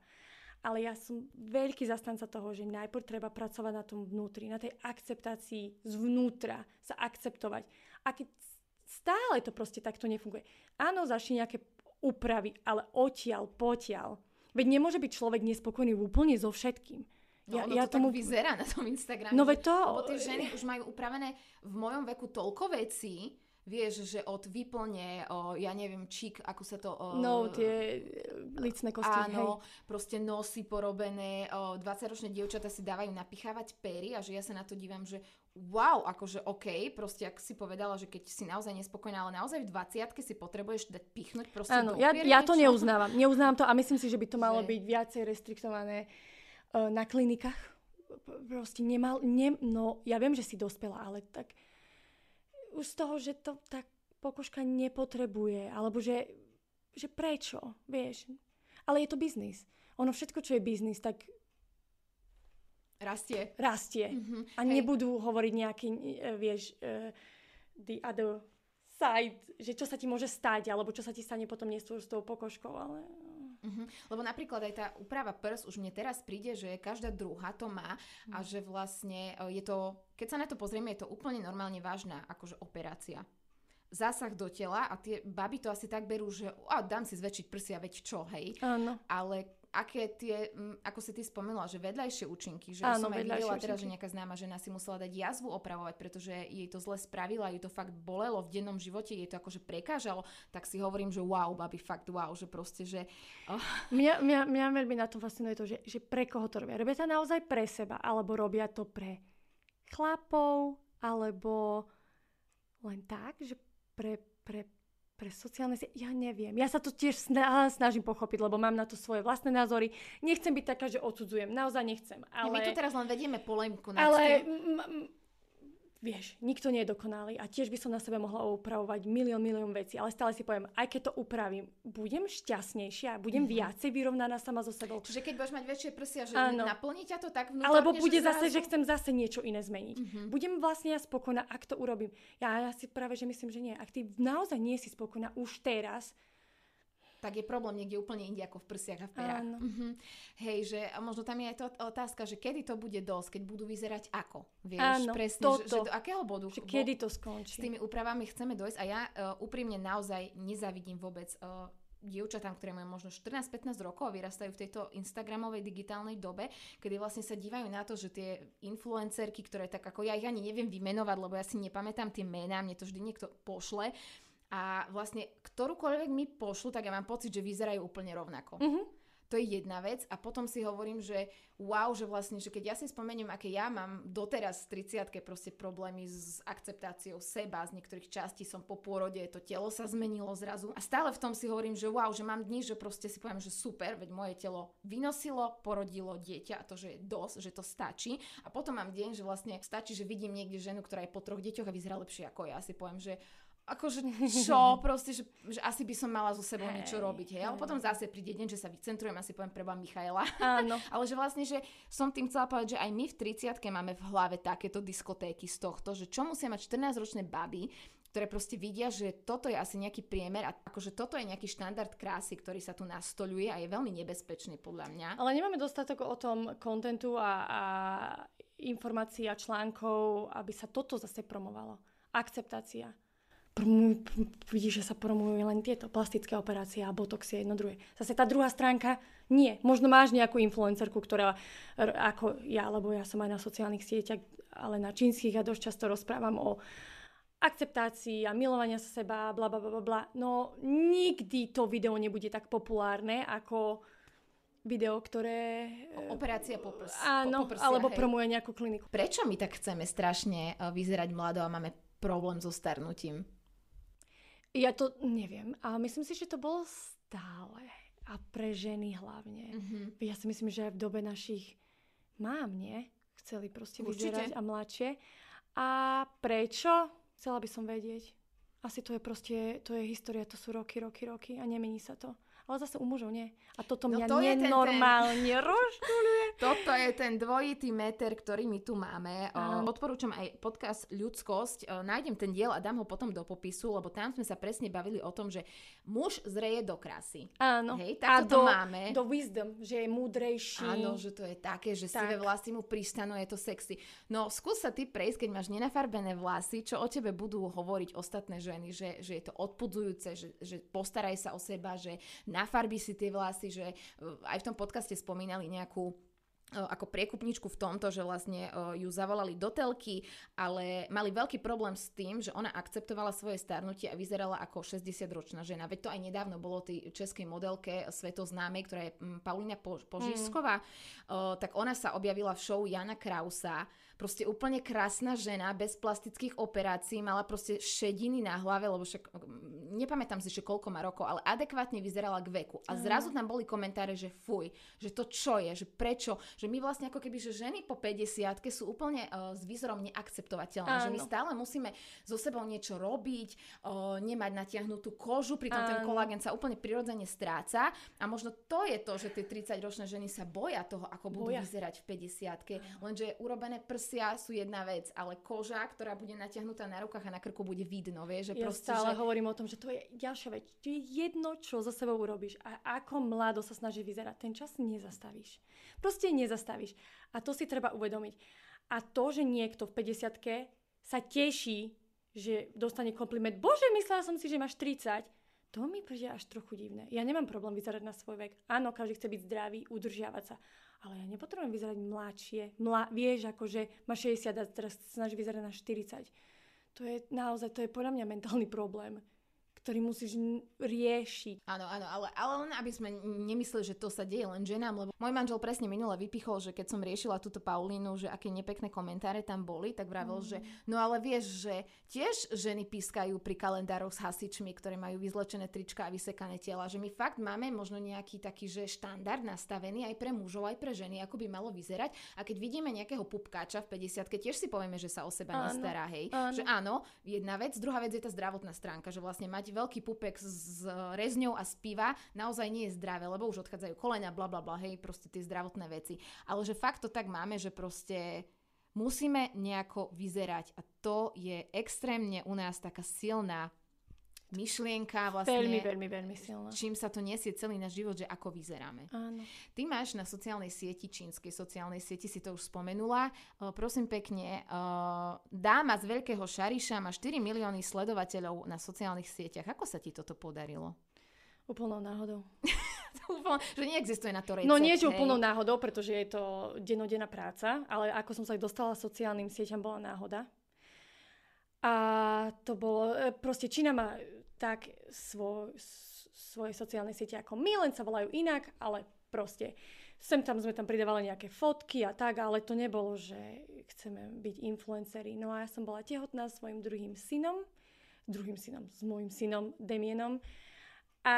Ale ja som veľký zastanca toho, že najprv treba pracovať na tom vnútri, na tej akceptácii zvnútra, sa akceptovať. A keď stále to proste takto nefunguje. Áno, začne nejaké upraví, ale odtiaľ, potiaľ. Veď nemôže byť človek nespokojný úplne so všetkým. No, ja, no ja to tomu... tak vyzerá na tom Instagrame. No veď to... Lebo tie ženy už majú upravené v mojom veku toľko vecí, vieš, že od výplne, o, ja neviem, čík, ako sa to... O, no, tie licné kosti, Áno, hej. proste nosy porobené, o, 20-ročné dievčata si dávajú napichávať pery a že ja sa na to dívam, že wow, akože OK, proste ak si povedala, že keď si naozaj nespokojná, ale naozaj v 20 si potrebuješ dať pichnúť proste Áno, ja, ja to neuznávam. Neuznávam to a myslím si, že by to malo že... byť viacej restriktované uh, na klinikách. Proste nemal, ne, no ja viem, že si dospela, ale tak už z toho, že to tak pokožka nepotrebuje, alebo že, že prečo, vieš. Ale je to biznis. Ono všetko, čo je biznis, tak Rastie. Rastie. Mm-hmm. A Hej. nebudú hovoriť nejaký, uh, vieš, uh, the other side, že čo sa ti môže stať, alebo čo sa ti stane potom nie s tou pokožkou, ale... Uh-huh. Lebo napríklad aj tá úprava prs už mne teraz príde, že každá druhá to má a mhm. že vlastne e, je to, keď sa na to pozrieme, je to úplne normálne vážna akože operácia zásah do tela a tie baby to asi tak berú, že a, dám si zväčšiť prsia, veď čo, hej. Áno. Ale aké tie, ako si ty spomenula, že vedľajšie účinky, že Áno, som aj videla teraz, že nejaká známa žena si musela dať jazvu opravovať, pretože jej to zle spravila, jej to fakt bolelo v dennom živote, jej to akože prekážalo, tak si hovorím, že wow, babi, fakt wow, že proste, že... Oh. Mňa, mňa, mňa veľmi na tom fascinuje to, že, že pre koho to robia. Robia to naozaj pre seba, alebo robia to pre chlapov, alebo len tak, že pre, pre pre sociálne siete, ja neviem. Ja sa to tiež snažím pochopiť, lebo mám na to svoje vlastné názory. Nechcem byť taká, že odsudzujem. Naozaj nechcem. Ale... My tu teraz len vedieme polemku. Ale m- vieš, nikto nie je dokonalý a tiež by som na sebe mohla upravovať milión, milión vecí, ale stále si poviem, aj keď to upravím, budem šťastnejšia, budem mm-hmm. viacej vyrovnaná sama so sebou. Čiže keď budeš mať väčšie prsia, že ano. naplní ťa to tak vnútorne, Alebo bude že zase, zrazu... že chcem zase niečo iné zmeniť. Mm-hmm. Budem vlastne ja spokojná, ak to urobím. Ja, ja si práve, že myslím, že nie. Ak ty naozaj nie si spokojná už teraz, tak je problém niekde úplne inde ako v prsiach a v perách. Áno. Uh-huh. Hej, že a možno tam je aj to otázka, že kedy to bude dosť, keď budú vyzerať ako. Vieš, Áno, presne, toto. Že, že do akého bodu. Že kedy to skončí. S tými úpravami chceme dojsť a ja uh, úprimne naozaj nezavidím vôbec uh, dievčatám, ktoré majú možno 14-15 rokov a vyrastajú v tejto Instagramovej digitálnej dobe, kedy vlastne sa dívajú na to, že tie influencerky, ktoré tak ako ja ich ani neviem vymenovať, lebo ja si nepamätám tie mená, mne to vždy niekto pošle, a vlastne ktorúkoľvek mi pošlu, tak ja mám pocit, že vyzerajú úplne rovnako. Uh-huh. To je jedna vec a potom si hovorím, že wow, že vlastne, že keď ja si spomeniem, aké ja mám doteraz v 30 proste problémy s akceptáciou seba, z niektorých častí som po pôrode, to telo sa zmenilo zrazu a stále v tom si hovorím, že wow, že mám dni, že proste si poviem, že super, veď moje telo vynosilo, porodilo dieťa a to, že je dosť, že to stačí a potom mám deň, že vlastne stačí, že vidím niekde ženu, ktorá je po troch deťoch a vyzerá lepšie ako ja, si poviem, že akože čo, proste, že, že asi by som mala so sebou hey, niečo robiť, hej. Ale potom zase príde deň, že sa vycentrujem, asi poviem preba Michaela. Áno. Ale že vlastne, že som tým chcela povedať, že aj my v 30 máme v hlave takéto diskotéky z tohto, že čo musia mať 14-ročné baby, ktoré proste vidia, že toto je asi nejaký priemer a akože toto je nejaký štandard krásy, ktorý sa tu nastoluje a je veľmi nebezpečný podľa mňa. Ale nemáme dostatok o tom kontentu a, a informácií a článkov, aby sa toto zase promovalo. Akceptácia vidíš, že sa promujú len tieto plastické operácie a botoxy jedno druhé. Zase tá druhá stránka, nie. Možno máš nejakú influencerku, ktorá ako ja, lebo ja som aj na sociálnych sieťach, ale na čínskych a dosť často rozprávam o akceptácii a milovania sa seba, bla, bla, bla, bla. No nikdy to video nebude tak populárne ako video, ktoré... Operácia poprs. Áno, po, alebo hej. promuje nejakú kliniku. Prečo my tak chceme strašne eh, vyzerať mlado a máme problém so starnutím? Ja to neviem, ale myslím si, že to bolo stále. A pre ženy hlavne. Mm-hmm. Ja si myslím, že aj v dobe našich mám, nie? Chceli proste Určite. vyzerať a mladšie. A prečo? Chcela by som vedieť. Asi to je proste, to je história, to sú roky, roky, roky a nemení sa to ale zase u mužov nie. A toto no mňa to nenormálne rozčuluje. Toto je ten dvojitý meter, ktorý my tu máme. Um. Odporúčam aj podcast Ľudskosť. Nájdem ten diel a dám ho potom do popisu, lebo tam sme sa presne bavili o tom, že muž zreje do krásy. Áno. Hej, a do, to máme. do wisdom, že je múdrejší. Áno, že to je také, že tak. sivé vlasy mu pristanú, je to sexy. No skús sa ty prejsť, keď máš nenafarbené vlasy, čo o tebe budú hovoriť ostatné ženy, že, že je to odpudzujúce, že, že postaraj sa o seba, že nafarbí si tie vlasy, že e, aj v tom podcaste spomínali nejakú E, ako priekupničku v tomto, že vlastne e, ju zavolali do telky, ale mali veľký problém s tým, že ona akceptovala svoje starnutie a vyzerala ako 60-ročná žena. Veď to aj nedávno bolo tej českej modelke svetoznámej, ktorá je Paulina Požižsková, mm. tak ona sa objavila v show Jana Krausa, proste úplne krásna žena, bez plastických operácií, mala proste šediny na hlave, lebo však nepamätám si, že koľko má rokov, ale adekvátne vyzerala k veku. A zrazu tam boli komentáre, že fuj, že to čo je, že prečo, že my vlastne ako keby, že ženy po 50 sú úplne uh, s výzorom neakceptovateľné, Áno. že my stále musíme so sebou niečo robiť, uh, nemať natiahnutú kožu, pritom Áno. ten kolágen sa úplne prirodzene stráca a možno to je to, že tie 30-ročné ženy sa boja toho, ako budú boja. vyzerať v 50 lenže je urobené prs prsia sú jedna vec, ale koža, ktorá bude natiahnutá na rukách a na krku bude vidno, vieš, že ja proste, stále že... hovorím o tom, že to je ďalšia vec. To je jedno, čo za sebou urobíš a ako mlado sa snaží vyzerať. Ten čas nezastavíš. Proste nezastavíš. A to si treba uvedomiť. A to, že niekto v 50 sa teší, že dostane kompliment, bože, myslela som si, že máš 30, to mi príde až trochu divné. Ja nemám problém vyzerať na svoj vek. Áno, každý chce byť zdravý, udržiavať sa. Ale ja nepotrebujem vyzerať mladšie. Mla, vieš, akože má 60 a teraz snaží vyzerať na 40. To je naozaj, to je podľa mňa mentálny problém ktorý musíš riešiť. Áno, áno, ale, ale len aby sme nemysleli, že to sa deje len ženám, lebo môj manžel presne minule vypichol, že keď som riešila túto Paulínu, že aké nepekné komentáre tam boli, tak vravel, mm. že no ale vieš, že tiež ženy pískajú pri kalendároch s hasičmi, ktoré majú vyzlečené trička a vysekané tela, že my fakt máme možno nejaký taký, že štandard nastavený aj pre mužov, aj pre ženy, ako by malo vyzerať. A keď vidíme nejakého pupkáča v 50 tiež si povieme, že sa o seba áno, nestará, hej. Áno. Že áno, jedna vec, druhá vec je tá zdravotná stránka, že vlastne mať veľký pupek s rezňou a spíva naozaj nie je zdravé, lebo už odchádzajú kolena, bla bla bla, hej, proste tie zdravotné veci. Ale že fakt to tak máme, že proste musíme nejako vyzerať a to je extrémne u nás taká silná myšlienka vlastne. Veľmi, veľmi, veľmi silná. Čím sa to nesie celý náš život, že ako vyzeráme. Áno. Ty máš na sociálnej sieti, čínskej sociálnej sieti, si to už spomenula. Uh, prosím pekne, uh, dáma z Veľkého Šariša má 4 milióny sledovateľov na sociálnych sieťach. Ako sa ti toto podarilo? Úplnou náhodou. že neexistuje na to recept, No nie, že úplnou náhodou, pretože je to denodenná práca, ale ako som sa dostala sociálnym sieťam, bola náhoda. A to bolo, e, proste Čína má tak svoj, svoje sociálne siete ako my, len sa volajú inak, ale proste sem tam sme tam pridávali nejaké fotky a tak, ale to nebolo, že chceme byť influenceri. No a ja som bola tehotná s svojim druhým synom, druhým synom, s môjim synom Demienom. A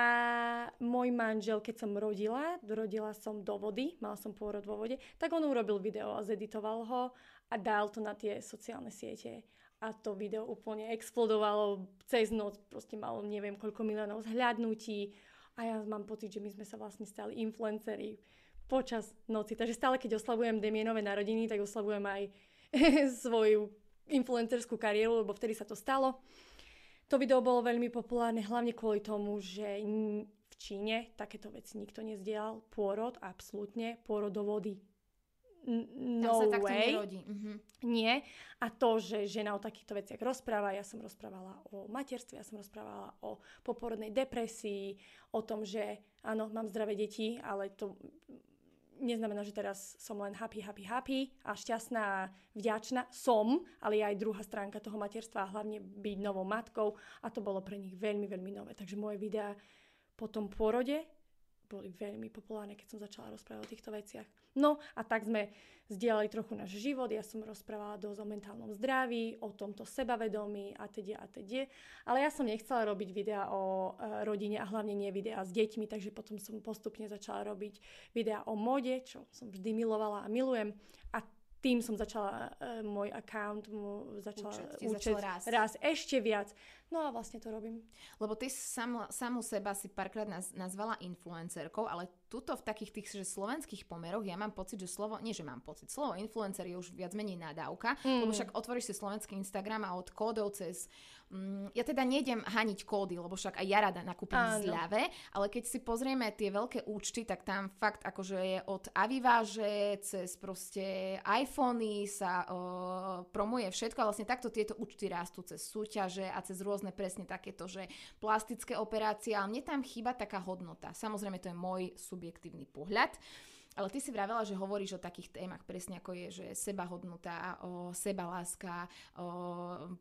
môj manžel, keď som rodila, rodila som do vody, mala som pôrod vo vode, tak on urobil video a zeditoval ho a dal to na tie sociálne siete a to video úplne explodovalo cez noc, proste malo neviem koľko miliónov zhľadnutí a ja mám pocit, že my sme sa vlastne stali influenceri počas noci. Takže stále, keď oslavujem Demienové narodiny, tak oslavujem aj svoju influencerskú kariéru, lebo vtedy sa to stalo. To video bolo veľmi populárne, hlavne kvôli tomu, že v Číne takéto veci nikto nezdielal. Pôrod, absolútne, pôrod do vody no sa way. Uh-huh. Nie. A to, že žena o takýchto veciach rozpráva, ja som rozprávala o materstve, ja som rozprávala o poporodnej depresii, o tom, že áno, mám zdravé deti, ale to neznamená, že teraz som len happy, happy, happy a šťastná a vďačná. Som, ale je aj druhá stránka toho materstva a hlavne byť novou matkou a to bolo pre nich veľmi, veľmi nové. Takže moje videá po tom pôrode boli veľmi populárne, keď som začala rozprávať o týchto veciach. No a tak sme zdieľali trochu náš život, ja som rozprávala dosť o mentálnom zdraví, o tomto sebavedomí a teda a teda. Ale ja som nechcela robiť videa o e, rodine a hlavne nie videa s deťmi, takže potom som postupne začala robiť videa o mode, čo som vždy milovala a milujem. A tým som začala uh, môj account, mu začala účet, raz. raz ešte viac. No a vlastne to robím. Lebo ty sam, samú seba si párkrát naz, nazvala influencerkou, ale tuto v takých tých že slovenských pomeroch ja mám pocit, že slovo, nie že mám pocit, slovo influencer je už viac menej nadávka, mm. lebo však otvoríš si slovenský Instagram a od kódov cez Mm, ja teda nejdem haniť kódy, lebo však aj ja rada nakúpim v zľave, ale keď si pozrieme tie veľké účty, tak tam fakt akože je od Aviváže cez proste iPhony sa uh, promuje všetko a vlastne takto tieto účty rastú cez súťaže a cez rôzne presne takéto, že plastické operácie, ale mne tam chýba taká hodnota. Samozrejme to je môj subjektívny pohľad. Ale ty si vravela, že hovoríš o takých témach, presne ako je, že sebahodnota, o sebaláska, o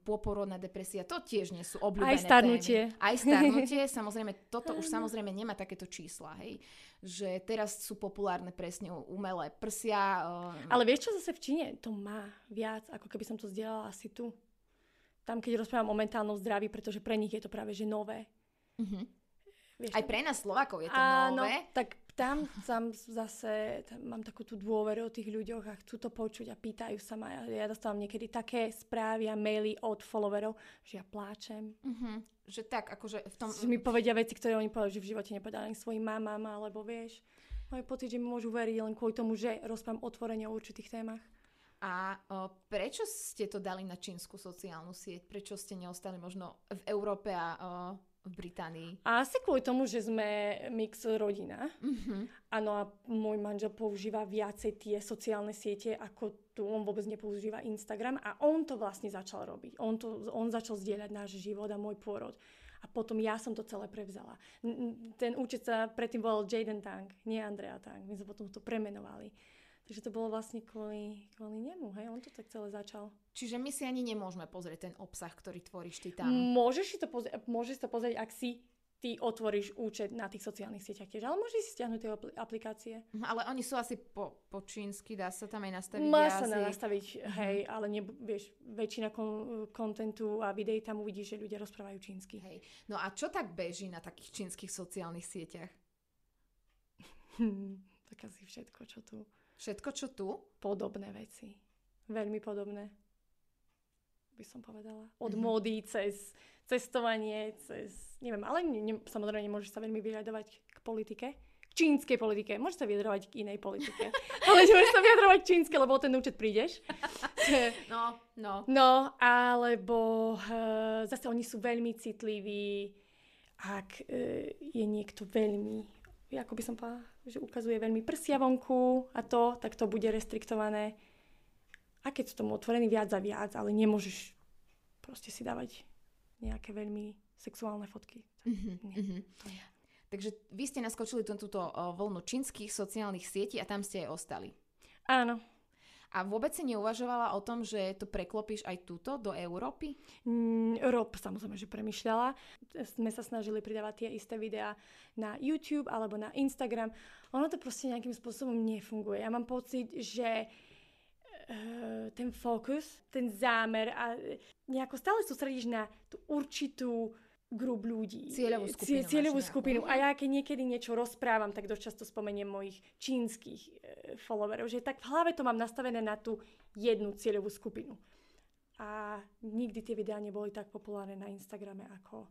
poporodná depresia, to tiež nie sú obľúbené Aj starnutie. Témy. Aj starnutie, samozrejme, toto už samozrejme nemá takéto čísla, hej. Že teraz sú populárne presne umelé prsia. Ale vieš čo zase v Číne? To má viac, ako keby som to zdieľala asi tu. Tam, keď rozprávam o mentálnom zdraví, pretože pre nich je to práve že nové. Uh-huh. Vieš, Aj pre nás Slovakov je to áno, nové. tak tam, tam zase tam mám takú tú dôveru o tých ľuďoch a chcú to počuť a pýtajú sa ma. Ja dostávam niekedy také správy a maily od followerov, že ja pláčem. Uh-huh. Že tak, akože v tom... Mi povedia veci, ktoré oni povedali, že v živote nepovedali svojim mamám, alebo vieš, majú pocit, že mi môžu veriť len kvôli tomu, že rozprávam otvorene o určitých témach. A o, prečo ste to dali na čínsku sociálnu sieť? Prečo ste neostali možno v Európe a o, v Británii? Asi kvôli tomu, že sme mix rodina. Mm-hmm. Áno, a môj manžel používa viacej tie sociálne siete, ako tu. On vôbec nepoužíva Instagram a on to vlastne začal robiť. On, to, on začal zdieľať náš život a môj pôrod. A potom ja som to celé prevzala. Ten účet sa predtým volal Jaden Tang, nie Andrea Tang. My sme potom to premenovali. Takže to bolo vlastne kvôli, kvôli nemu, hej, on to tak celé začal. Čiže my si ani nemôžeme pozrieť ten obsah, ktorý tvoríš ty tam. Môžeš si to pozrieť, môžeš to pozrieť, ak si ty otvoríš účet na tých sociálnych sieťach tiež, ale môžeš si stiahnuť tie aplikácie. Mhm, ale oni sú asi po, po čínsky, dá sa tam aj nastaviť Má sa nastaviť, hej, ale ne, vieš, väčšina kon, kontentu a videí tam uvidíš, že ľudia rozprávajú čínsky. Hej. No a čo tak beží na takých čínskych sociálnych sieťach? tak asi všetko, čo tu Všetko, čo tu? Podobné veci. Veľmi podobné. By som povedala. Od mm-hmm. módy cez cestovanie, cez... Neviem, ale ne, ne, samozrejme nemôžeš sa veľmi vyjadrovať k politike. K čínskej politike. Môžeš sa vyjadrovať k inej politike. ale nemôžeš sa vyjadrovať k čínskej, lebo o ten účet prídeš. no, no. No, alebo uh, zase oni sú veľmi citliví, ak uh, je niekto veľmi ako by som povedala, že ukazuje veľmi prsia vonku a to, tak to bude restriktované. A keď sú tomu otvorený viac a viac, ale nemôžeš proste si dávať nejaké veľmi sexuálne fotky. Mm-hmm. Nie, mm-hmm. Takže vy ste naskočili túto voľnu čínskych sociálnych sietí a tam ste aj ostali. Áno. A vôbec si neuvažovala o tom, že to preklopíš aj túto do Európy? Mm, Rob samozrejme, že premyšľala. Sme sa snažili pridávať tie isté videá na YouTube alebo na Instagram. Ono to proste nejakým spôsobom nefunguje. Ja mám pocit, že uh, ten fokus, ten zámer a nejako stále sústredíš na tú určitú grup ľudí. Cieľovú skupinu. Cieľovú skupinu. A ja keď niekedy niečo rozprávam, tak dosť často spomeniem mojich čínskych e, followerov, že tak v hlave to mám nastavené na tú jednu cieľovú skupinu. A nikdy tie videá neboli tak populárne na Instagrame ako...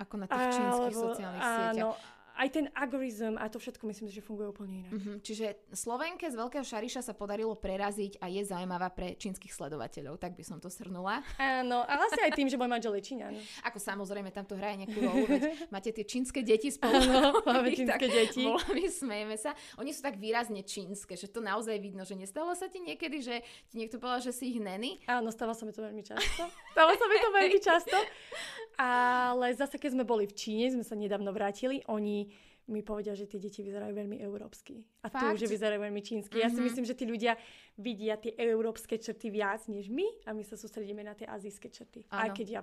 Ako na tých čínskych Alebo, sociálnych sieťach. Aj ten algoritm a to všetko myslím, že funguje úplne inak. Mm-hmm. Čiže Slovenke z Veľkého Šariša sa podarilo preraziť a je zaujímavá pre čínskych sledovateľov, tak by som to srnula. Áno, ale asi aj tým, že môj manžel je Číňan. Ako samozrejme, tam to hraje nejakú rolu, máte tie čínske deti spolu. Áno, máme čínske deti. Volami, smejeme sa. Oni sú tak výrazne čínske, že to naozaj vidno, že nestalo sa ti niekedy, že ti niekto povedal, že si ich neny? Áno, stalo sa mi to veľmi často. Stalo sa mi to veľmi často. Ale zase, keď sme boli v Číne, sme sa nedávno vrátili, oni mi povedia, že tie deti vyzerajú veľmi európsky. A Fakt? tu, že vyzerajú veľmi čínsky. Mm-hmm. Ja si mhm. myslím, že tí ľudia vidia tie európske črty viac než my a my sa sústredíme na tie azijské črty. Aj keď ja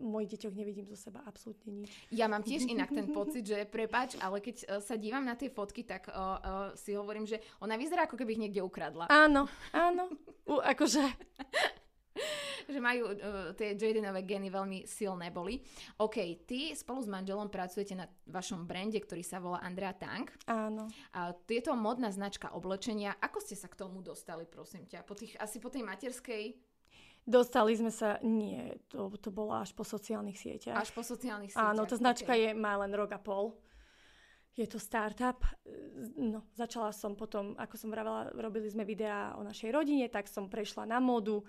mojich deťoch nevidím zo seba absolútne nič. Ja mám tiež inak ten pocit, že prepač, ale keď uh, sa dívam na tie fotky, tak uh, uh, si hovorím, že ona vyzerá ako keby ich niekde ukradla. Áno, áno. U, akože že majú uh, tie Jadenové geny veľmi silné boli. OK, ty spolu s manželom pracujete na vašom brande, ktorý sa volá Andrea Tank. Áno. A je to modná značka oblečenia. Ako ste sa k tomu dostali, prosím ťa? Po tých, asi po tej materskej Dostali sme sa, nie, to, to bolo až po sociálnych sieťach. Až po sociálnych sieťach. Áno, tá značka okay. je, má len rok a pol. Je to startup. No, začala som potom, ako som vravela, robili sme videá o našej rodine, tak som prešla na módu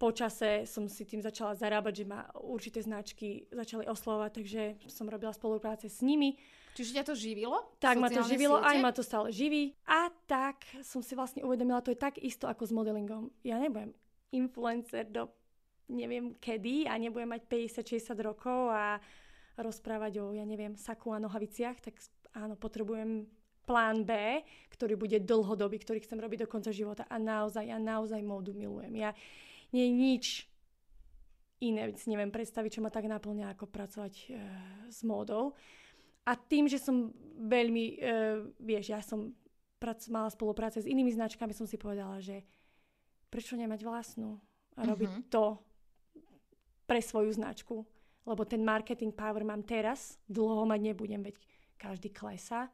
počase som si tým začala zarábať, že ma určité značky začali oslovať, takže som robila spolupráce s nimi. Čiže ťa to živilo? Tak ma to živilo, siete? aj ma to stále živí. A tak som si vlastne uvedomila, to je tak isto ako s modelingom. Ja nebudem influencer do neviem kedy a nebudem mať 50-60 rokov a rozprávať o, ja neviem, saku a nohaviciach, tak áno, potrebujem plán B, ktorý bude dlhodobý, ktorý chcem robiť do konca života a naozaj, ja naozaj módu milujem. Ja, nie je nič iné, si neviem predstaviť, čo ma tak naplňa, ako pracovať e, s módou. A tým, že som veľmi, e, vieš, ja som prac, mala spolupráce s inými značkami, som si povedala, že prečo nemať vlastnú a robiť uh-huh. to pre svoju značku. Lebo ten marketing power mám teraz, dlho mať nebudem, veď každý klesa.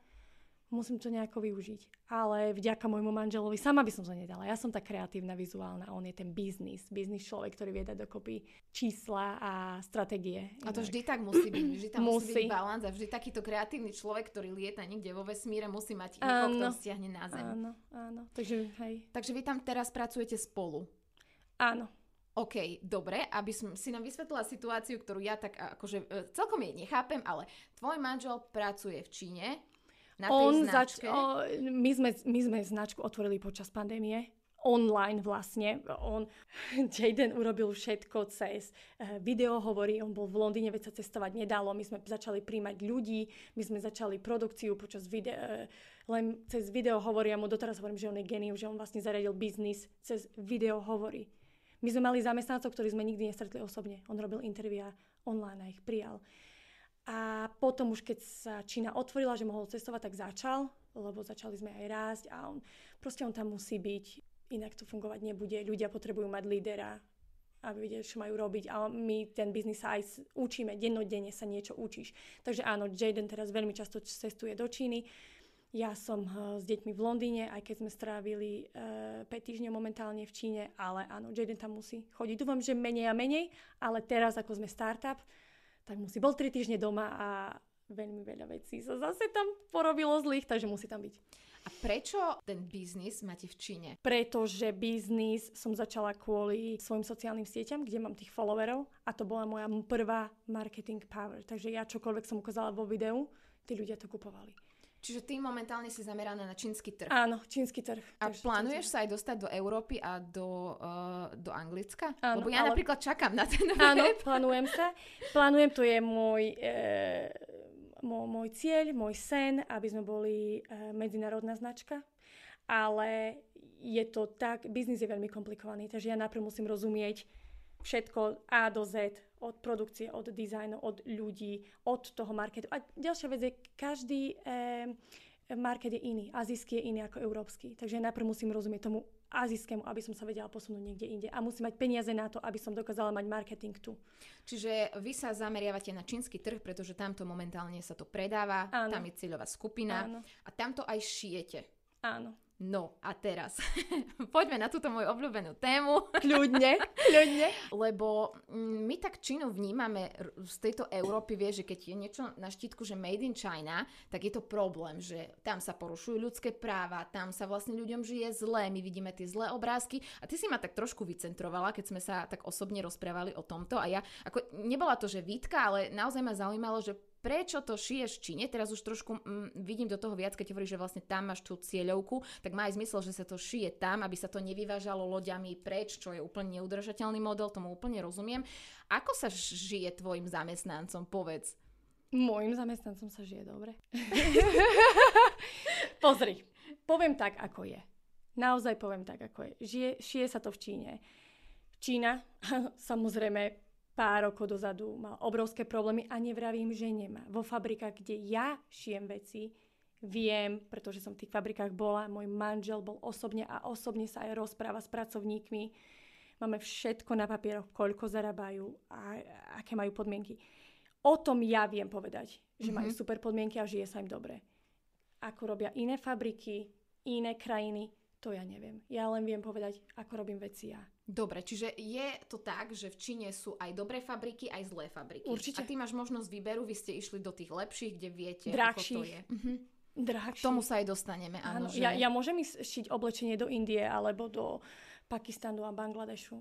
Musím to nejako využiť. Ale vďaka môjmu manželovi sama by som to nedala. Ja som tá kreatívna, vizuálna, on je ten biznis, biznis človek, ktorý vie dať dokopy čísla a stratégie. A to vždy tak musí byť, vždy tam musí, musí byť balans a vždy takýto kreatívny človek, ktorý lieta niekde vo vesmíre, musí mať niekoho, kto stiahne na zem. Áno, áno. Takže, hej. Takže vy tam teraz pracujete spolu. Áno. OK, dobre, aby som si nám vysvetlila situáciu, ktorú ja tak akože e, celkom jej nechápem, ale tvoj manžel pracuje v Číne, na tej On o, my, sme, my sme značku otvorili počas pandémie online vlastne. On, Jaden urobil všetko cez uh, video hovorí, on bol v Londýne, veď sa cestovať nedalo, my sme začali príjmať ľudí, my sme začali produkciu počas video, uh, len cez video hovorí, ja mu doteraz hovorím, že on je genius, že on vlastne zariadil biznis cez video hovorí. My sme mali zamestnancov, ktorí sme nikdy nestretli osobne. On robil intervia online a ich prijal. A potom už keď sa Čína otvorila, že mohol cestovať, tak začal, lebo začali sme aj rásť a on, proste on tam musí byť, inak to fungovať nebude. Ľudia potrebujú mať lídera, aby vedeli, čo majú robiť a my ten biznis aj učíme, dennodenne sa niečo učíš. Takže áno, Jaden teraz veľmi často cestuje do Číny. Ja som uh, s deťmi v Londýne, aj keď sme strávili uh, eh, 5 týždňov momentálne v Číne, ale áno, Jaden tam musí chodiť. Dúfam, že menej a menej, ale teraz ako sme startup, tak musí. Bol tri týždne doma a veľmi veľa vecí sa zase tam porobilo zlých, takže musí tam byť. A prečo ten biznis máte v Číne? Pretože biznis som začala kvôli svojim sociálnym sieťam, kde mám tých followerov a to bola moja prvá marketing power. Takže ja čokoľvek som ukázala vo videu, tí ľudia to kupovali. Čiže ty momentálne si zameraná na čínsky trh. Áno, čínsky trh. A plánuješ sa aj dostať do Európy a do, uh, do Anglicka? Áno, Lebo ja ale... napríklad čakám na ten Áno, plánujem sa. Plánujem, to je môj, e, môj, môj cieľ, môj sen, aby sme boli e, medzinárodná značka. Ale je to tak, biznis je veľmi komplikovaný, takže ja najprv musím rozumieť všetko A do Z, od produkcie, od dizajnu, od ľudí, od toho marketu. A ďalšia vec je, každý eh, market je iný. Azijský je iný ako európsky. Takže najprv musím rozumieť tomu azijskému, aby som sa vedela posunúť niekde inde. A musím mať peniaze na to, aby som dokázala mať marketing tu. Čiže vy sa zameriavate na čínsky trh, pretože tamto momentálne sa to predáva, Áno. tam je cieľová skupina Áno. a tamto aj šijete. Áno. No a teraz poďme na túto moju obľúbenú tému. Kľudne, kľudne. Lebo mm, my tak Čínu vnímame z tejto Európy, vie, že keď je niečo na štítku, že made in China, tak je to problém, že tam sa porušujú ľudské práva, tam sa vlastne ľuďom žije zle, my vidíme tie zlé obrázky a ty si ma tak trošku vycentrovala, keď sme sa tak osobne rozprávali o tomto a ja, ako nebola to, že výtka, ale naozaj ma zaujímalo, že prečo to šiješ v Číne, teraz už trošku mm, vidím do toho viac, keď hovoríš, že vlastne tam máš tú cieľovku, tak má aj zmysel, že sa to šije tam, aby sa to nevyvážalo loďami preč, čo je úplne neudržateľný model, tomu úplne rozumiem. Ako sa žije tvojim zamestnancom, povedz? Môjim zamestnancom sa žije dobre. Pozri, poviem tak, ako je. Naozaj poviem tak, ako je. Žije, šije sa to v Číne. Čína, samozrejme, pár rokov dozadu mal obrovské problémy a nevravím, že nemá. Vo fabrikách, kde ja šijem veci, viem, pretože som v tých fabrikách bola, môj manžel bol osobne a osobne sa aj rozpráva s pracovníkmi. Máme všetko na papieroch, koľko zarábajú a aké majú podmienky. O tom ja viem povedať, že mm-hmm. majú mhm. super podmienky a žije sa im dobre. Ako robia iné fabriky, iné krajiny, to ja neviem. Ja len viem povedať, ako robím veci ja. Dobre, čiže je to tak, že v Číne sú aj dobré fabriky, aj zlé fabriky. Určite. A ty máš možnosť výberu, vy ste išli do tých lepších, kde viete, Drahších. ako to je. Mhm. Drahších. Tomu sa aj dostaneme, áno. áno že... ja, ja môžem ísť šiť oblečenie do Indie alebo do Pakistanu a Bangladešu.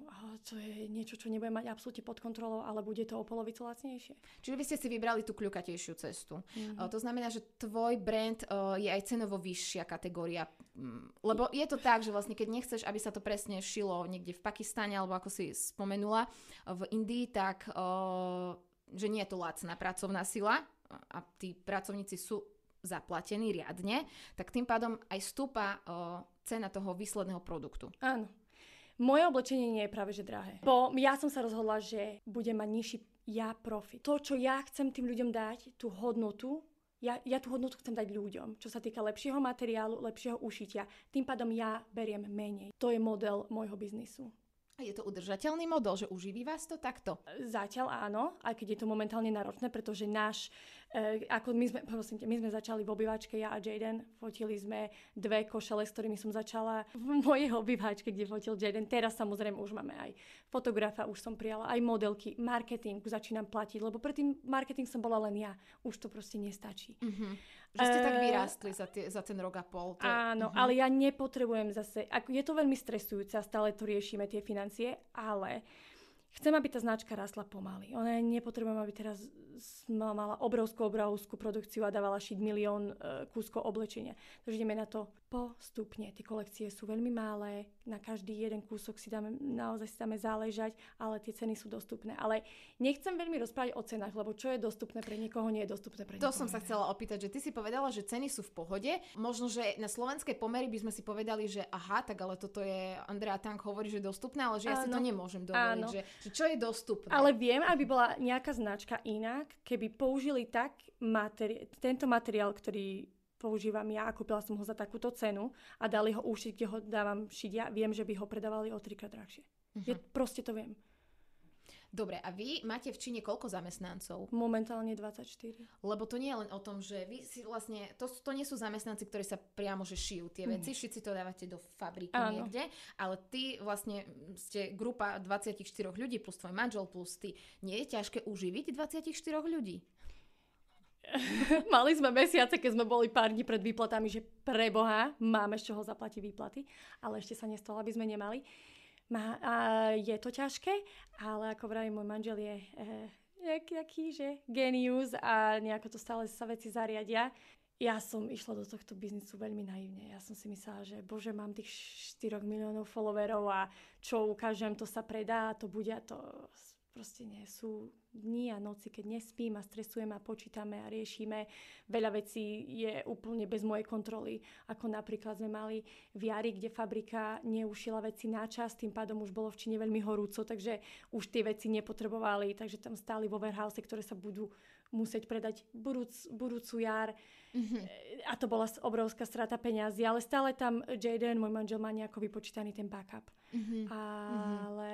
To je niečo, čo nebude mať absolútne pod kontrolou, ale bude to o polovicu lacnejšie. Čiže vy ste si vybrali tú kľukatejšiu cestu. Mm-hmm. to znamená, že tvoj brand je aj cenovo vyššia kategória. Mm, lebo je to tak, že vlastne keď nechceš, aby sa to presne šilo niekde v Pakistane, alebo ako si spomenula, v Indii, tak že nie je to lacná pracovná sila a tí pracovníci sú zaplatení riadne, tak tým pádom aj stúpa cena toho výsledného produktu. Áno. Moje oblečenie nie je práve že drahé. Bo ja som sa rozhodla, že budem mať nižší ja profit. To, čo ja chcem tým ľuďom dať, tú hodnotu, ja, ja tú hodnotu chcem dať ľuďom, čo sa týka lepšieho materiálu, lepšieho ušitia. Tým pádom ja beriem menej. To je model môjho biznisu. Je to udržateľný model, že uživí vás to takto? Zatiaľ áno, aj keď je to momentálne náročné, pretože náš E, ako my sme, prosím, my sme začali v obývačke, ja a Jaden, fotili sme dve košele, s ktorými som začala v mojej obývačke, kde fotil Jaden. Teraz samozrejme už máme aj fotografa, už som prijala, aj modelky, marketing začínam platiť, lebo predtým marketing som bola len ja. Už to proste nestačí. Mm-hmm. Že ste tak vyrástli za, tie, za ten rok a pol. To... Áno, uh-huh. ale ja nepotrebujem zase, ako je to veľmi stresujúce a stále to riešime tie financie, ale chcem, aby tá značka rastla pomaly. Ona nepotrebujem, aby teraz mala obrovskú, obrovskú produkciu a dávala šiť milión e, kúskov oblečenia. Takže ideme na to postupne. Tie kolekcie sú veľmi malé, na každý jeden kúsok si dáme, naozaj si dáme záležať, ale tie ceny sú dostupné. Ale nechcem veľmi rozprávať o cenách, lebo čo je dostupné pre niekoho, nie je dostupné pre niekoho. To som sa chcela opýtať, že ty si povedala, že ceny sú v pohode. Možno, že na slovenskej pomery by sme si povedali, že aha, tak ale toto je, Andrea Tank hovorí, že je dostupné, ale že ja Áno. si to nemôžem dovoliť. Že, že čo je dostupné? Ale viem, aby bola nejaká značka iná, keby použili tak materi- tento materiál, ktorý používam ja a kúpila som ho za takúto cenu a dali ho ušiť, kde ho dávam šiť ja, viem, že by ho predávali o trikrát drahšie. Uh-huh. Ja proste to viem. Dobre, a vy máte v Číne koľko zamestnancov? Momentálne 24. Lebo to nie je len o tom, že vy si vlastne, to, to nie sú zamestnanci, ktorí sa priamo že šijú tie veci, mm. všetci to dávate do fabriky Áno. niekde, ale ty vlastne ste grupa 24 ľudí plus tvoj manžel plus ty. Nie je ťažké uživiť 24 ľudí? Mali sme mesiace, keď sme boli pár dní pred výplatami, že pre Boha máme z čoho zaplatiť výplaty, ale ešte sa nestalo, aby sme nemali. Má, a je to ťažké, ale ako vraví môj manžel je e, nejaký taký, že genius a nejako to stále sa veci zariadia. Ja som išla do tohto biznisu veľmi naivne. Ja som si myslela, že bože, mám tých 4 miliónov followerov a čo ukážem, to sa predá, to bude a to proste nie sú dní a noci, keď nespím a stresujeme a počítame a riešime. Veľa vecí je úplne bez mojej kontroly. Ako napríklad sme mali v jari, kde fabrika neušila veci na čas, tým pádom už bolo v Číne veľmi horúco, takže už tie veci nepotrebovali, takže tam stáli vo warehouse, ktoré sa budú musieť predať budúc, budúcu jar. Mm-hmm. A to bola obrovská strata peňazí, ale stále tam Jaden, môj manžel, má nejako vypočítaný ten backup. Mm-hmm. Ale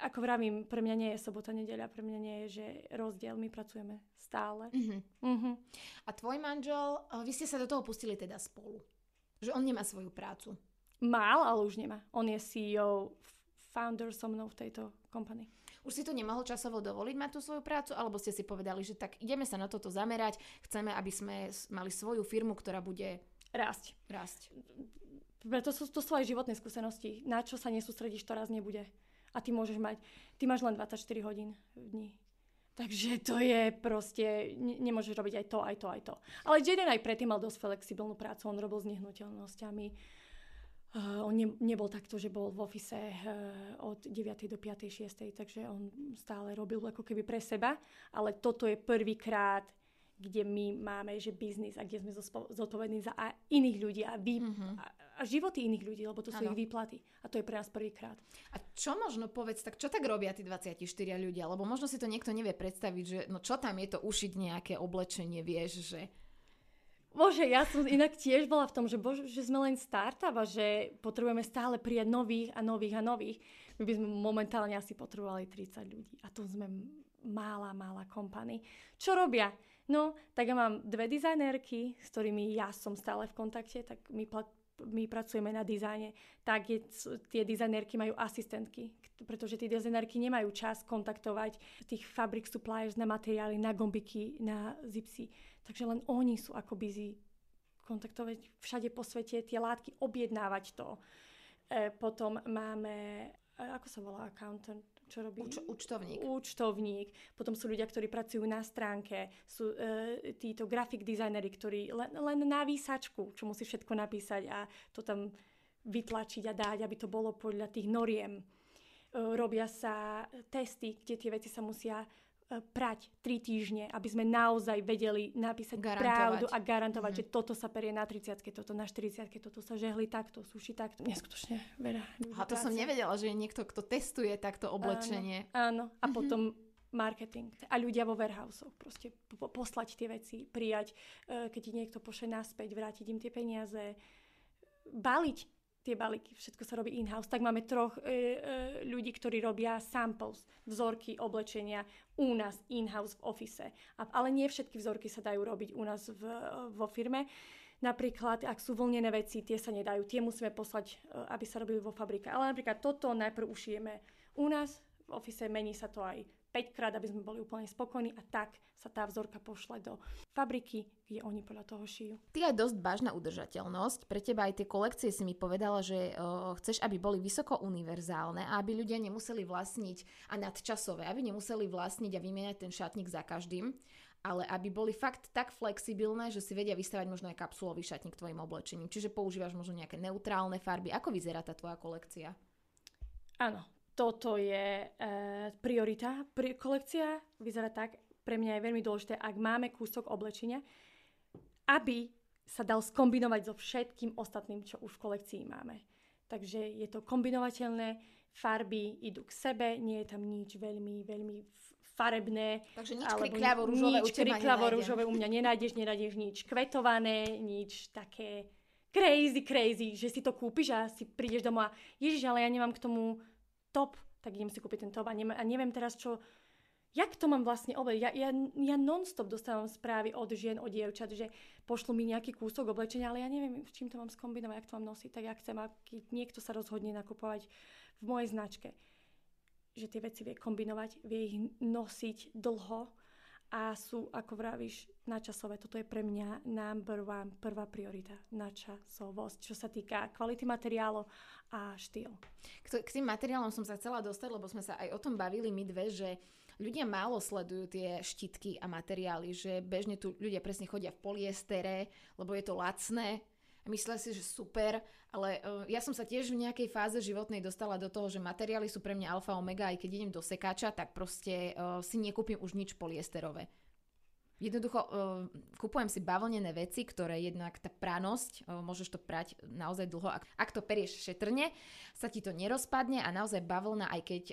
ako vravím, pre mňa nie je sobota, nedeľa, pre mňa nie je, že rozdiel, my pracujeme stále. Uh-huh. Uh-huh. A tvoj manžel, vy ste sa do toho pustili teda spolu, že on nemá svoju prácu. Mal, ale už nemá. On je CEO, founder so mnou v tejto kompanii. Už si to nemohol časovo dovoliť mať tú svoju prácu, alebo ste si povedali, že tak ideme sa na toto zamerať, chceme, aby sme mali svoju firmu, ktorá bude rásť. rásť. Preto sú to svoje životné skúsenosti. Na čo sa nesústredíš, to raz nebude a ty môžeš mať, ty máš len 24 hodín v dni. Takže to je proste, ne, nemôžeš robiť aj to, aj to, aj to. Ale Jaden aj predtým mal dosť flexibilnú prácu, on robil s nehnuteľnosťami. Uh, on ne, nebol takto, že bol v ofise uh, od 9. do 5. 6. takže on stále robil ako keby pre seba, ale toto je prvýkrát, kde my máme, že biznis a kde sme zodpovední za iných ľudí a, vy, mm-hmm. a, a životy iných ľudí, lebo to sú ano. ich výplaty. A to je pre nás prvýkrát. A čo možno povedz, tak čo tak robia tí 24 ľudia? Lebo možno si to niekto nevie predstaviť, že no čo tam je to ušiť nejaké oblečenie, vieš, že... Bože, ja som inak tiež bola v tom, že, bože, že sme len startup a že potrebujeme stále prijať nových a nových a nových. My by sme momentálne asi potrebovali 30 ľudí. A tu sme mála, mála kompany. Čo robia? No, tak ja mám dve dizajnerky, s ktorými ja som stále v kontakte, tak my plat, my pracujeme na dizajne, tak je, tie dizajnerky majú asistentky, pretože tie dizajnerky nemajú čas kontaktovať tých fabric suppliers na materiály, na gombiky, na zipsy. Takže len oni sú ako busy kontaktovať všade po svete tie látky, objednávať to. E, potom máme, e, ako sa volá accountant, čo robí? Uč- účtovník. Účtovník. Potom sú ľudia, ktorí pracujú na stránke. Sú e, títo graphic designery, ktorí len, len na výsačku, čo musí všetko napísať a to tam vytlačiť a dať, aby to bolo podľa tých noriem. E, robia sa testy, kde tie veci sa musia prať 3 týždne, aby sme naozaj vedeli napísať garantovať. pravdu a garantovať, mm-hmm. že toto sa perie na 30 toto na 40 toto sa žehli takto, suší takto. Neskutočne veľa. A to práce. som nevedela, že je niekto, kto testuje takto oblečenie. Áno, áno. a mm-hmm. potom marketing a ľudia vo warehouseoch. Proste po- poslať tie veci, prijať, e, keď ti niekto pošle naspäť, vrátiť im tie peniaze, baliť tie balíky, všetko sa robí in-house, tak máme troch e, e, ľudí, ktorí robia samples, vzorky oblečenia u nás in-house v office. A, ale nie všetky vzorky sa dajú robiť u nás v, vo firme. Napríklad, ak sú vlnené veci, tie sa nedajú, tie musíme poslať, e, aby sa robili vo fabrike. Ale napríklad toto najprv ušijeme u nás, v office mení sa to aj 5 krát, aby sme boli úplne spokojní a tak sa tá vzorka pošle do fabriky, kde oni podľa toho šijú. Ty aj dosť vážna udržateľnosť. Pre teba aj tie kolekcie si mi povedala, že uh, chceš, aby boli vysoko univerzálne a aby ľudia nemuseli vlastniť a nadčasové, aby nemuseli vlastniť a vymieňať ten šatník za každým ale aby boli fakt tak flexibilné, že si vedia vystavať možno aj kapsulový šatník tvojim oblečením. Čiže používaš možno nejaké neutrálne farby. Ako vyzerá tá tvoja kolekcia? Áno, toto je e, priorita. Pri, kolekcia vyzerá tak, pre mňa je veľmi dôležité, ak máme kúsok oblečenia, aby sa dal skombinovať so všetkým ostatným, čo už v kolekcii máme. Takže je to kombinovateľné, farby idú k sebe, nie je tam nič veľmi, veľmi farebné. Takže nič krikľavo rúžové nič krikľavo rúžové u mňa nenájdeš, nenájdeš nič kvetované, nič také crazy, crazy, že si to kúpiš a si prídeš domov a ježiš, ale ja nemám k tomu top, tak idem si kúpiť ten top a, neviem, a neviem teraz čo, jak to mám vlastne oblečť. Ja, ja, ja non-stop dostávam správy od žien, od dievčat, že pošlu mi nejaký kúsok oblečenia, ale ja neviem, s čím to mám skombinovať, jak to mám nosiť, tak ja chcem, keď niekto sa rozhodne nakupovať v mojej značke, že tie veci vie kombinovať, vie ich nosiť dlho a sú, ako vravíš, načasové. Toto je pre mňa number one, prvá priorita, načasovosť, čo sa týka kvality materiálu a štýl. K, k tým materiálom som sa chcela dostať, lebo sme sa aj o tom bavili my dve, že ľudia málo sledujú tie štítky a materiály, že bežne tu ľudia presne chodia v poliestere, lebo je to lacné, a myslia si, že super, ale uh, ja som sa tiež v nejakej fáze životnej dostala do toho, že materiály sú pre mňa alfa omega, aj keď idem do sekáča, tak proste uh, si nekúpim už nič poliesterové. Jednoducho uh, kupujem si bavlnené veci, ktoré jednak tá pranosť, uh, môžeš to prať naozaj dlho. Ak, ak to perieš šetrne, sa ti to nerozpadne a naozaj bavlna, aj keď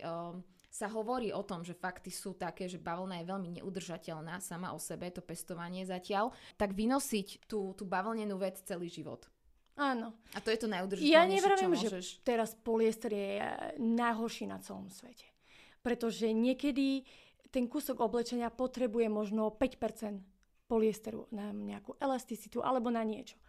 sa hovorí o tom, že fakty sú také, že bavlna je veľmi neudržateľná sama o sebe, to pestovanie zatiaľ, tak vynosiť tú, tú bavlnenú vec celý život. Áno. A to je to najudržateľnejšie, Ja neviem, že teraz poliester je najhorší na celom svete. Pretože niekedy ten kúsok oblečenia potrebuje možno 5% poliesteru na nejakú elasticitu alebo na niečo.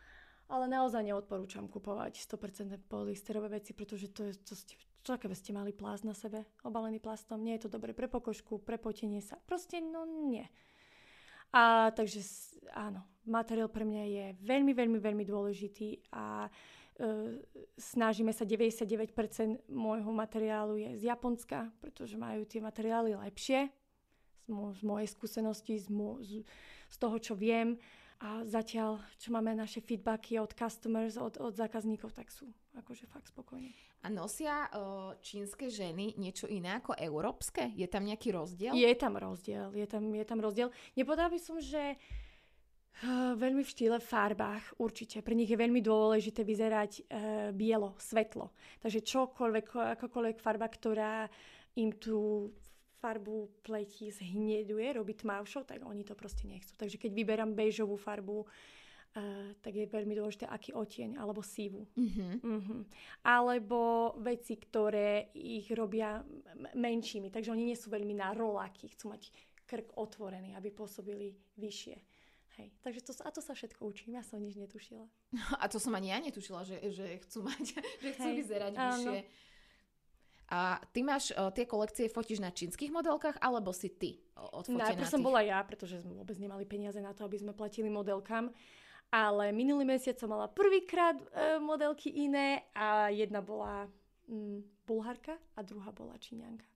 Ale naozaj neodporúčam kupovať 100% poliesterové veci, pretože to, je, to ste, čo keby ste mali plast na sebe, obalený plastom. Nie je to dobre pre pokožku, pre potenie sa. Proste no nie. A takže áno, materiál pre mňa je veľmi, veľmi, veľmi dôležitý a e, snažíme sa 99% môjho materiálu je z Japonska, pretože majú tie materiály lepšie, z mojej skúsenosti, z, mo- z, z toho, čo viem. A zatiaľ, čo máme naše feedbacky od customers, od, od zákazníkov, tak sú akože fakt spokojní. A nosia o, čínske ženy niečo iné ako európske? Je tam nejaký rozdiel? Je tam rozdiel, je tam, je tam rozdiel. Nepodal by som, že uh, veľmi v štýle farbách určite. Pre nich je veľmi dôležité vyzerať uh, bielo, svetlo. Takže čokoľvek, akokoľvek farba, ktorá im tu farbu pleti zhneduje, robí tmavšou, tak oni to proste nechcú. Takže keď vyberám bežovú farbu, Uh, tak je veľmi dôležité, aký otieň, alebo sívu. Uh-huh. Uh-huh. Alebo veci, ktoré ich robia menšími, takže oni nie sú veľmi na roláky, chcú mať krk otvorený, aby pôsobili vyššie. Hej. Takže to, a to sa všetko učím, ja som nič netušila. A to som ani ja netušila, že, že chcú mať, že chcú Hej. vyzerať vyššie. A ty máš o, tie kolekcie, fotíš na čínskych modelkách, alebo si ty odfotená Najprv som bola ja, pretože sme vôbec nemali peniaze na to, aby sme platili modelkám. Ale minulý mesiac som mala prvýkrát e, modelky iné a jedna bola mm, bulharka a druhá bola číňanka.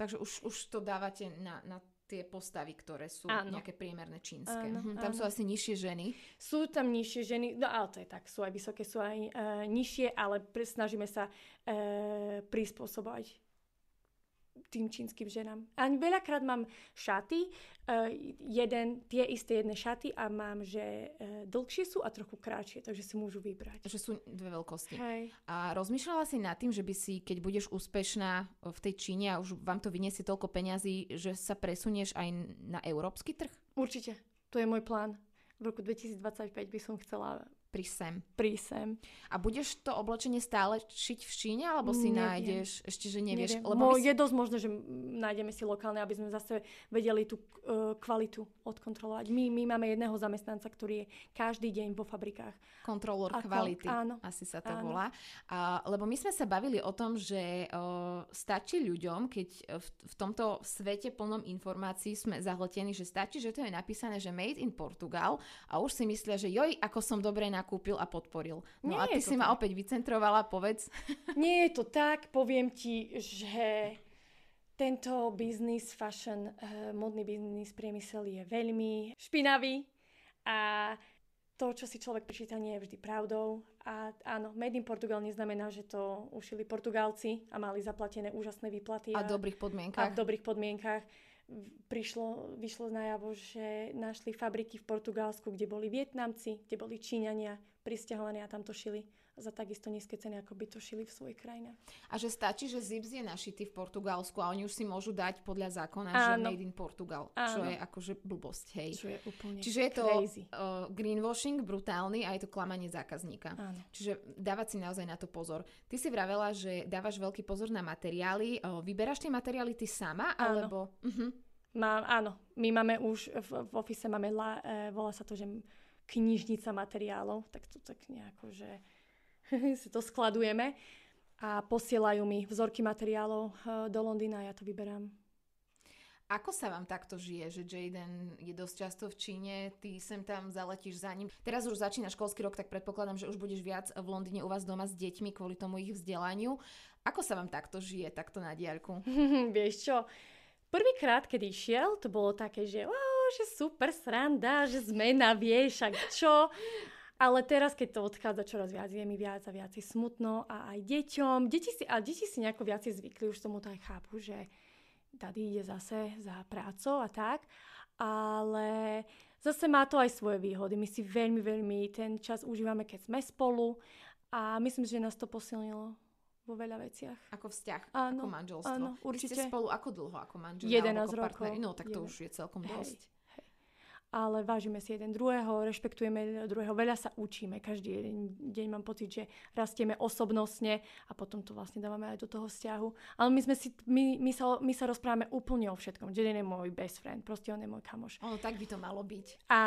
Takže už, už to dávate na, na tie postavy, ktoré sú áno. nejaké priemerné čínske. Áno, mhm, tam áno. sú asi nižšie ženy. Sú tam nižšie ženy, no ale to je tak, sú aj vysoké, sú aj e, nižšie, ale snažíme sa e, prispôsobovať tým čínskym ženám. A veľakrát mám šaty, uh, jeden, tie isté jedné šaty a mám, že uh, dlhšie sú a trochu kratšie, takže si môžu vybrať. Že sú dve veľkosti. Hej. A rozmýšľala si nad tým, že by si, keď budeš úspešná v tej Číne a už vám to vyniesie toľko peňazí, že sa presunieš aj na európsky trh? Určite. To je môj plán. V roku 2025 by som chcela Prísť sem. Prísť sem. A budeš to oblečenie stále šiť v Číne, alebo si Neviem. nájdeš, ešte že nevieš? Neviem. Lebo Mo, si- Je dosť možné, že nájdeme si lokálne, aby sme zase vedeli tú uh, kvalitu odkontrolovať. My, my máme jedného zamestnanca, ktorý je každý deň vo fabrikách. kontrolór Ako- kvality, áno, asi sa to áno. volá. A, lebo my sme sa bavili o tom, že o, stačí ľuďom, keď e, v, v tomto svete plnom informácií sme zahltení, že stačí, že to je napísané, že made in Portugal a už si myslia, že joj, ako som dobre nakúpil a podporil. No Nie a ty si ma tak. opäť vycentrovala, povedz. Nie je to tak, poviem ti, že tento biznis, fashion, uh, modný biznis, priemysel je veľmi špinavý a to, čo si človek prečíta, nie je vždy pravdou. A áno, Made in Portugal neznamená, že to ušili Portugálci a mali zaplatené úžasné výplaty. A v dobrých a podmienkach. v dobrých podmienkach. Prišlo, vyšlo najavo, že našli fabriky v Portugalsku, kde boli Vietnamci, kde boli Číňania, pristahovaní a tam to šili za takisto nízke ceny, ako by to šili v svojich krajinách. A že stačí, že Zips je našitý v Portugalsku a oni už si môžu dať podľa zákona, že Áno. made in Portugal. Čo Áno. je akože blbosť, hej. Čo je úplne Čiže je to crazy. uh, greenwashing brutálny a je to klamanie zákazníka. Áno. Čiže dávať si naozaj na to pozor. Ty si vravela, že dávaš veľký pozor na materiály. Uh, vyberáš tie materiály ty sama? Áno. Alebo... Uh-huh. Má, áno, my máme už v, v office máme, la, e, volá sa to, že knižnica materiálov, tak to tak nejako, že si to skladujeme a posielajú mi vzorky materiálov e, do Londýna a ja to vyberám. Ako sa vám takto žije, že Jaden je dosť často v Číne, ty sem tam zaletíš za ním. Teraz už začína školský rok, tak predpokladám, že už budeš viac v Londýne u vás doma s deťmi kvôli tomu ich vzdelaniu. Ako sa vám takto žije, takto na diaľku? Vieš čo, prvýkrát, keď išiel, to bolo také, že, wow, že super sranda, že zmena, vieš, a čo. Ale teraz, keď to odchádza čoraz viac, je mi viac a viac smutno a aj deťom. Deti si, a deti si nejako viac zvykli, už tomu to aj chápu, že tady ide zase za prácou a tak. Ale zase má to aj svoje výhody. My si veľmi, veľmi ten čas užívame, keď sme spolu a myslím, že nás to posilnilo vo veľa veciach. Ako vzťah, Áno, ako manželstvo. áno, určite. ste spolu ako dlho, ako manželia? 11 alebo ako rokov. No, tak to Jeden. už je celkom Hej. dosť. Ale vážime si jeden druhého, rešpektujeme druhého, veľa sa učíme. Každý deň mám pocit, že rastieme osobnostne a potom to vlastne dávame aj do toho vzťahu. Ale my, sme si, my, my, sa, my sa rozprávame úplne o všetkom. Jeden je môj best friend, proste on je môj kamoš. Ono tak by to malo byť. A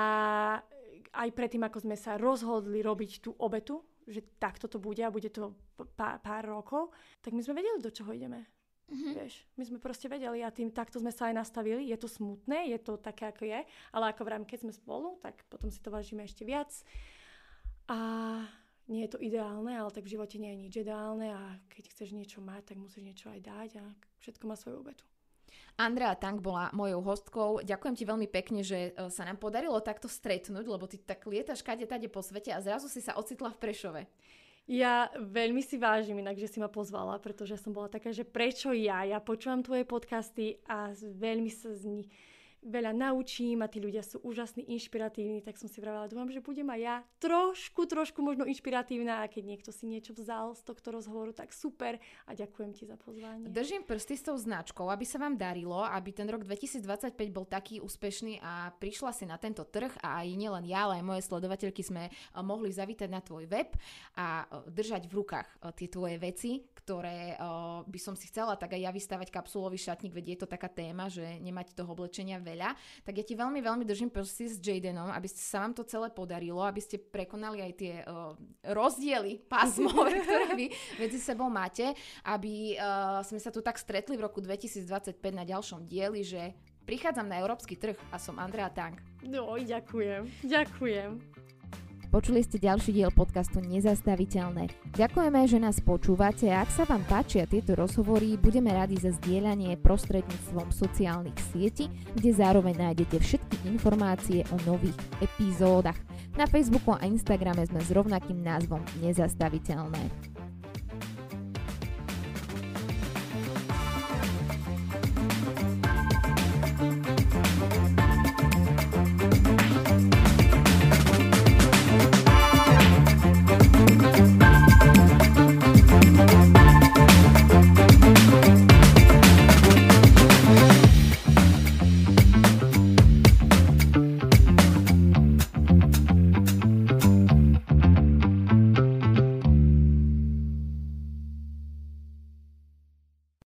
aj predtým, ako sme sa rozhodli robiť tú obetu, že takto to bude a bude to pár, pár rokov, tak my sme vedeli, do čoho ideme. Mhm. Vieš, my sme proste vedeli a tým takto sme sa aj nastavili. Je to smutné, je to také, ako je, ale ako vrám, keď sme spolu, tak potom si to vážime ešte viac. A nie je to ideálne, ale tak v živote nie je nič ideálne a keď chceš niečo mať, tak musíš niečo aj dať a všetko má svoju obetu. Andrea Tank bola mojou hostkou. Ďakujem ti veľmi pekne, že e, sa nám podarilo takto stretnúť, lebo ty tak lietaš kade tade po svete a zrazu si sa ocitla v Prešove. Ja veľmi si vážim inak, že si ma pozvala, pretože som bola taká, že prečo ja? Ja počúvam tvoje podcasty a veľmi sa z nich veľa naučím a tí ľudia sú úžasní, inšpiratívni, tak som si vravela, dúfam, že budem aj ja trošku, trošku možno inšpiratívna a keď niekto si niečo vzal z tohto rozhovoru, tak super a ďakujem ti za pozvanie. Držím prsty s tou značkou, aby sa vám darilo, aby ten rok 2025 bol taký úspešný a prišla si na tento trh a aj nielen ja, ale aj moje sledovateľky sme e, mohli zavítať na tvoj web a e, držať v rukách e, tie tvoje veci, ktoré e, by som si chcela tak aj ja vystavať kapsulový šatník, veď je to taká téma, že nemať toho oblečenia veľa. Tak ja ti veľmi, veľmi držím prsty s Jadenom, aby sa vám to celé podarilo, aby ste prekonali aj tie uh, rozdiely pásmové, ktoré vy medzi sebou máte, aby uh, sme sa tu tak stretli v roku 2025 na ďalšom dieli, že prichádzam na európsky trh a som Andrea Tank. No, ďakujem, ďakujem. Počuli ste ďalší diel podcastu Nezastaviteľné. Ďakujeme, že nás počúvate a ak sa vám páčia tieto rozhovory, budeme radi za zdieľanie prostredníctvom sociálnych sietí, kde zároveň nájdete všetky informácie o nových epizódach. Na Facebooku a Instagrame sme s rovnakým názvom Nezastaviteľné.